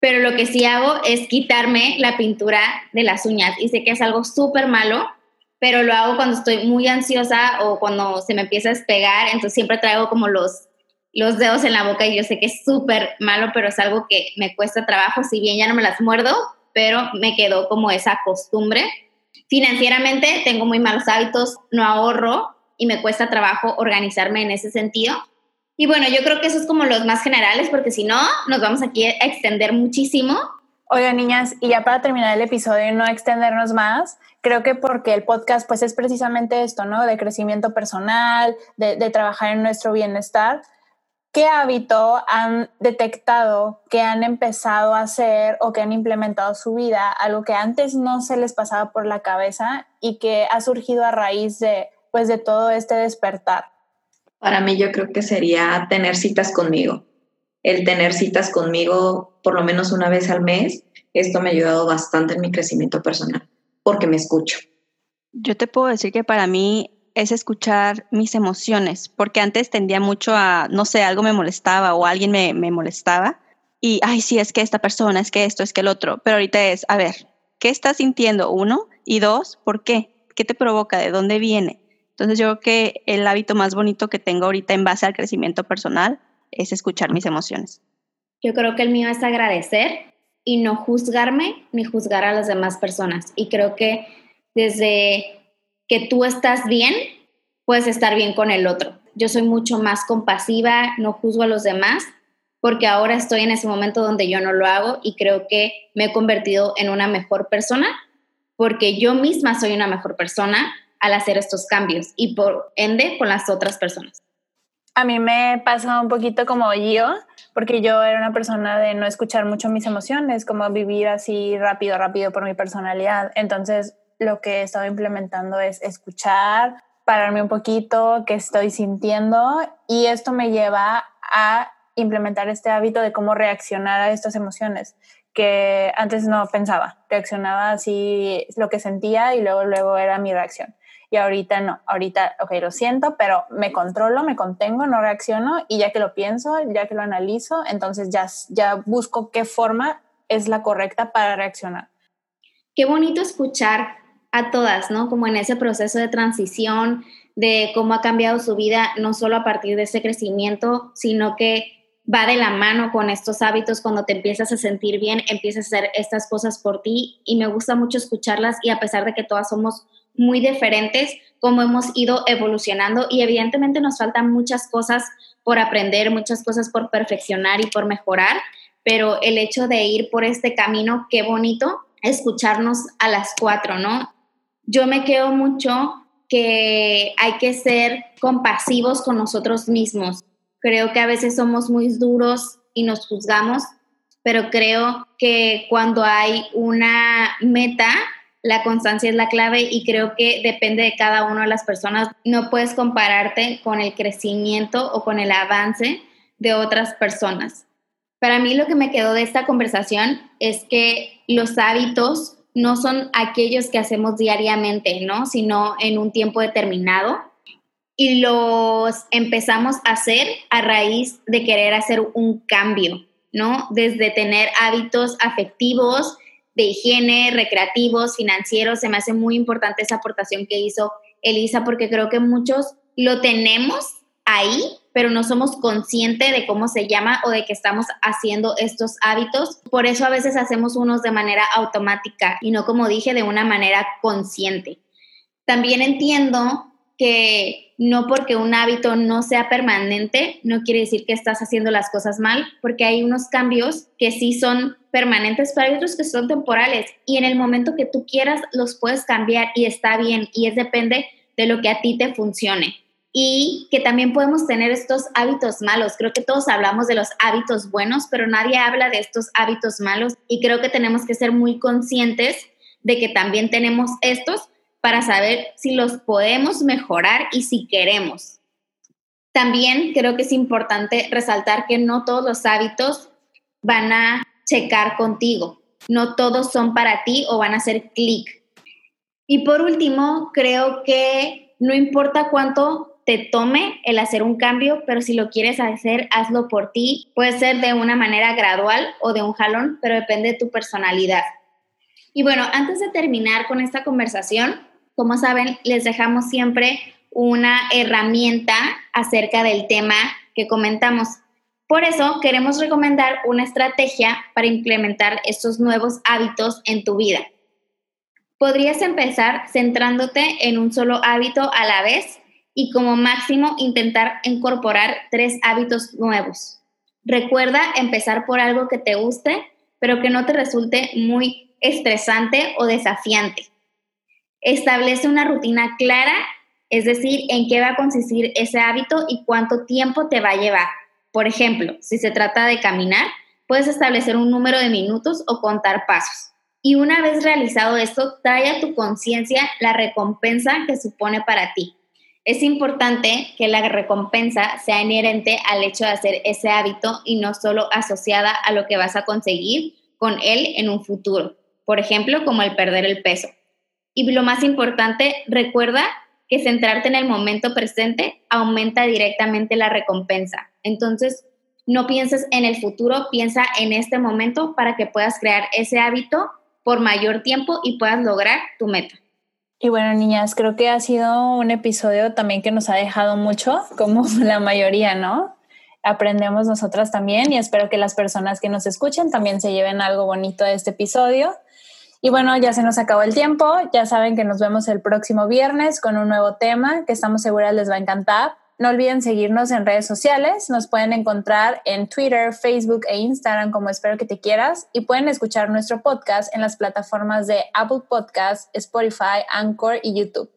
G: pero lo que sí hago es quitarme la pintura de las uñas. Y sé que es algo súper malo, pero lo hago cuando estoy muy ansiosa o cuando se me empieza a despegar, entonces siempre traigo como los los dedos en la boca y yo sé que es súper malo, pero es algo que me cuesta trabajo, si bien ya no me las muerdo, pero me quedó como esa costumbre. Financieramente tengo muy malos hábitos, no ahorro y me cuesta trabajo organizarme en ese sentido. Y bueno, yo creo que eso es como los más generales, porque si no, nos vamos aquí a extender muchísimo.
E: Oigan, niñas, y ya para terminar el episodio y no extendernos más, creo que porque el podcast pues es precisamente esto, ¿no? De crecimiento personal, de, de trabajar en nuestro bienestar. ¿Qué hábito han detectado que han empezado a hacer o que han implementado su vida, algo que antes no se les pasaba por la cabeza y que ha surgido a raíz de, pues, de todo este despertar?
H: Para mí yo creo que sería tener citas conmigo. El tener citas conmigo por lo menos una vez al mes, esto me ha ayudado bastante en mi crecimiento personal, porque me escucho.
F: Yo te puedo decir que para mí es escuchar mis emociones, porque antes tendía mucho a, no sé, algo me molestaba o alguien me, me molestaba y, ay, sí, es que esta persona, es que esto, es que el otro, pero ahorita es, a ver, ¿qué estás sintiendo? Uno, y dos, ¿por qué? ¿Qué te provoca? ¿De dónde viene? Entonces yo creo que el hábito más bonito que tengo ahorita en base al crecimiento personal es escuchar mis emociones.
G: Yo creo que el mío es agradecer y no juzgarme ni juzgar a las demás personas. Y creo que desde que tú estás bien, puedes estar bien con el otro. Yo soy mucho más compasiva, no juzgo a los demás, porque ahora estoy en ese momento donde yo no lo hago y creo que me he convertido en una mejor persona, porque yo misma soy una mejor persona al hacer estos cambios y por ende con las otras personas.
E: A mí me pasa un poquito como yo, porque yo era una persona de no escuchar mucho mis emociones, como vivir así rápido, rápido por mi personalidad. Entonces, lo que he estado implementando es escuchar, pararme un poquito, qué estoy sintiendo y esto me lleva a implementar este hábito de cómo reaccionar a estas emociones que antes no pensaba, reaccionaba así lo que sentía y luego luego era mi reacción. Y ahorita no, ahorita, ok, lo siento, pero me controlo, me contengo, no reacciono y ya que lo pienso, ya que lo analizo, entonces ya, ya busco qué forma es la correcta para reaccionar.
G: Qué bonito escuchar a todas, ¿no? Como en ese proceso de transición, de cómo ha cambiado su vida, no solo a partir de ese crecimiento, sino que va de la mano con estos hábitos cuando te empiezas a sentir bien, empiezas a hacer estas cosas por ti y me gusta mucho escucharlas y a pesar de que todas somos muy diferentes, cómo hemos ido evolucionando y evidentemente nos faltan muchas cosas por aprender, muchas cosas por perfeccionar y por mejorar, pero el hecho de ir por este camino, qué bonito escucharnos a las cuatro, ¿no? yo me quedo mucho que hay que ser compasivos con nosotros mismos. Creo que a veces somos muy duros y nos juzgamos, pero creo que cuando hay una meta, la constancia es la clave y creo que depende de cada una de las personas. No puedes compararte con el crecimiento o con el avance de otras personas. Para mí lo que me quedó de esta conversación es que los hábitos no son aquellos que hacemos diariamente, ¿no? Sino en un tiempo determinado. Y los empezamos a hacer a raíz de querer hacer un cambio, ¿no? Desde tener hábitos afectivos, de higiene, recreativos, financieros. Se me hace muy importante esa aportación que hizo Elisa porque creo que muchos lo tenemos ahí, pero no somos conscientes de cómo se llama o de que estamos haciendo estos hábitos. Por eso a veces hacemos unos de manera automática y no, como dije, de una manera consciente. También entiendo que no porque un hábito no sea permanente, no quiere decir que estás haciendo las cosas mal, porque hay unos cambios que sí son permanentes, pero hay otros que son temporales. Y en el momento que tú quieras los puedes cambiar y está bien y es depende de lo que a ti te funcione. Y que también podemos tener estos hábitos malos. Creo que todos hablamos de los hábitos buenos, pero nadie habla de estos hábitos malos. Y creo que tenemos que ser muy conscientes de que también tenemos estos para saber si los podemos mejorar y si queremos. También creo que es importante resaltar que no todos los hábitos van a checar contigo, no todos son para ti o van a hacer clic. Y por último, creo que no importa cuánto te tome el hacer un cambio, pero si lo quieres hacer, hazlo por ti. Puede ser de una manera gradual o de un jalón, pero depende de tu personalidad. Y bueno, antes de terminar con esta conversación, como saben, les dejamos siempre una herramienta acerca del tema que comentamos. Por eso queremos recomendar una estrategia para implementar estos nuevos hábitos en tu vida. Podrías empezar centrándote en un solo hábito a la vez y como máximo intentar incorporar tres hábitos nuevos. Recuerda empezar por algo que te guste, pero que no te resulte muy estresante o desafiante. Establece una rutina clara, es decir, en qué va a consistir ese hábito y cuánto tiempo te va a llevar. Por ejemplo, si se trata de caminar, puedes establecer un número de minutos o contar pasos. Y una vez realizado esto, trae a tu conciencia la recompensa que supone para ti. Es importante que la recompensa sea inherente al hecho de hacer ese hábito y no solo asociada a lo que vas a conseguir con él en un futuro. Por ejemplo, como el perder el peso. Y lo más importante, recuerda que centrarte en el momento presente aumenta directamente la recompensa. Entonces, no pienses en el futuro, piensa en este momento para que puedas crear ese hábito por mayor tiempo y puedas lograr tu meta.
E: Y bueno, niñas, creo que ha sido un episodio también que nos ha dejado mucho, como *laughs* la mayoría, ¿no? Aprendemos nosotras también y espero que las personas que nos escuchen también se lleven algo bonito de este episodio. Y bueno, ya se nos acabó el tiempo. Ya saben que nos vemos el próximo viernes con un nuevo tema que estamos seguras les va a encantar. No olviden seguirnos en redes sociales. Nos pueden encontrar en Twitter, Facebook e Instagram como Espero que te quieras. Y pueden escuchar nuestro podcast en las plataformas de Apple Podcasts, Spotify, Anchor y YouTube.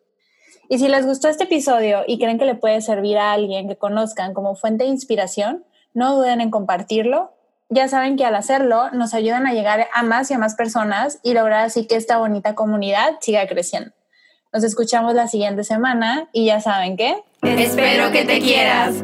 E: Y si les gustó este episodio y creen que le puede servir a alguien que conozcan como fuente de inspiración, no duden en compartirlo ya saben que al hacerlo nos ayudan a llegar a más y a más personas y lograr así que esta bonita comunidad siga creciendo. Nos escuchamos la siguiente semana y ya saben que...
A: Espero que te quieras.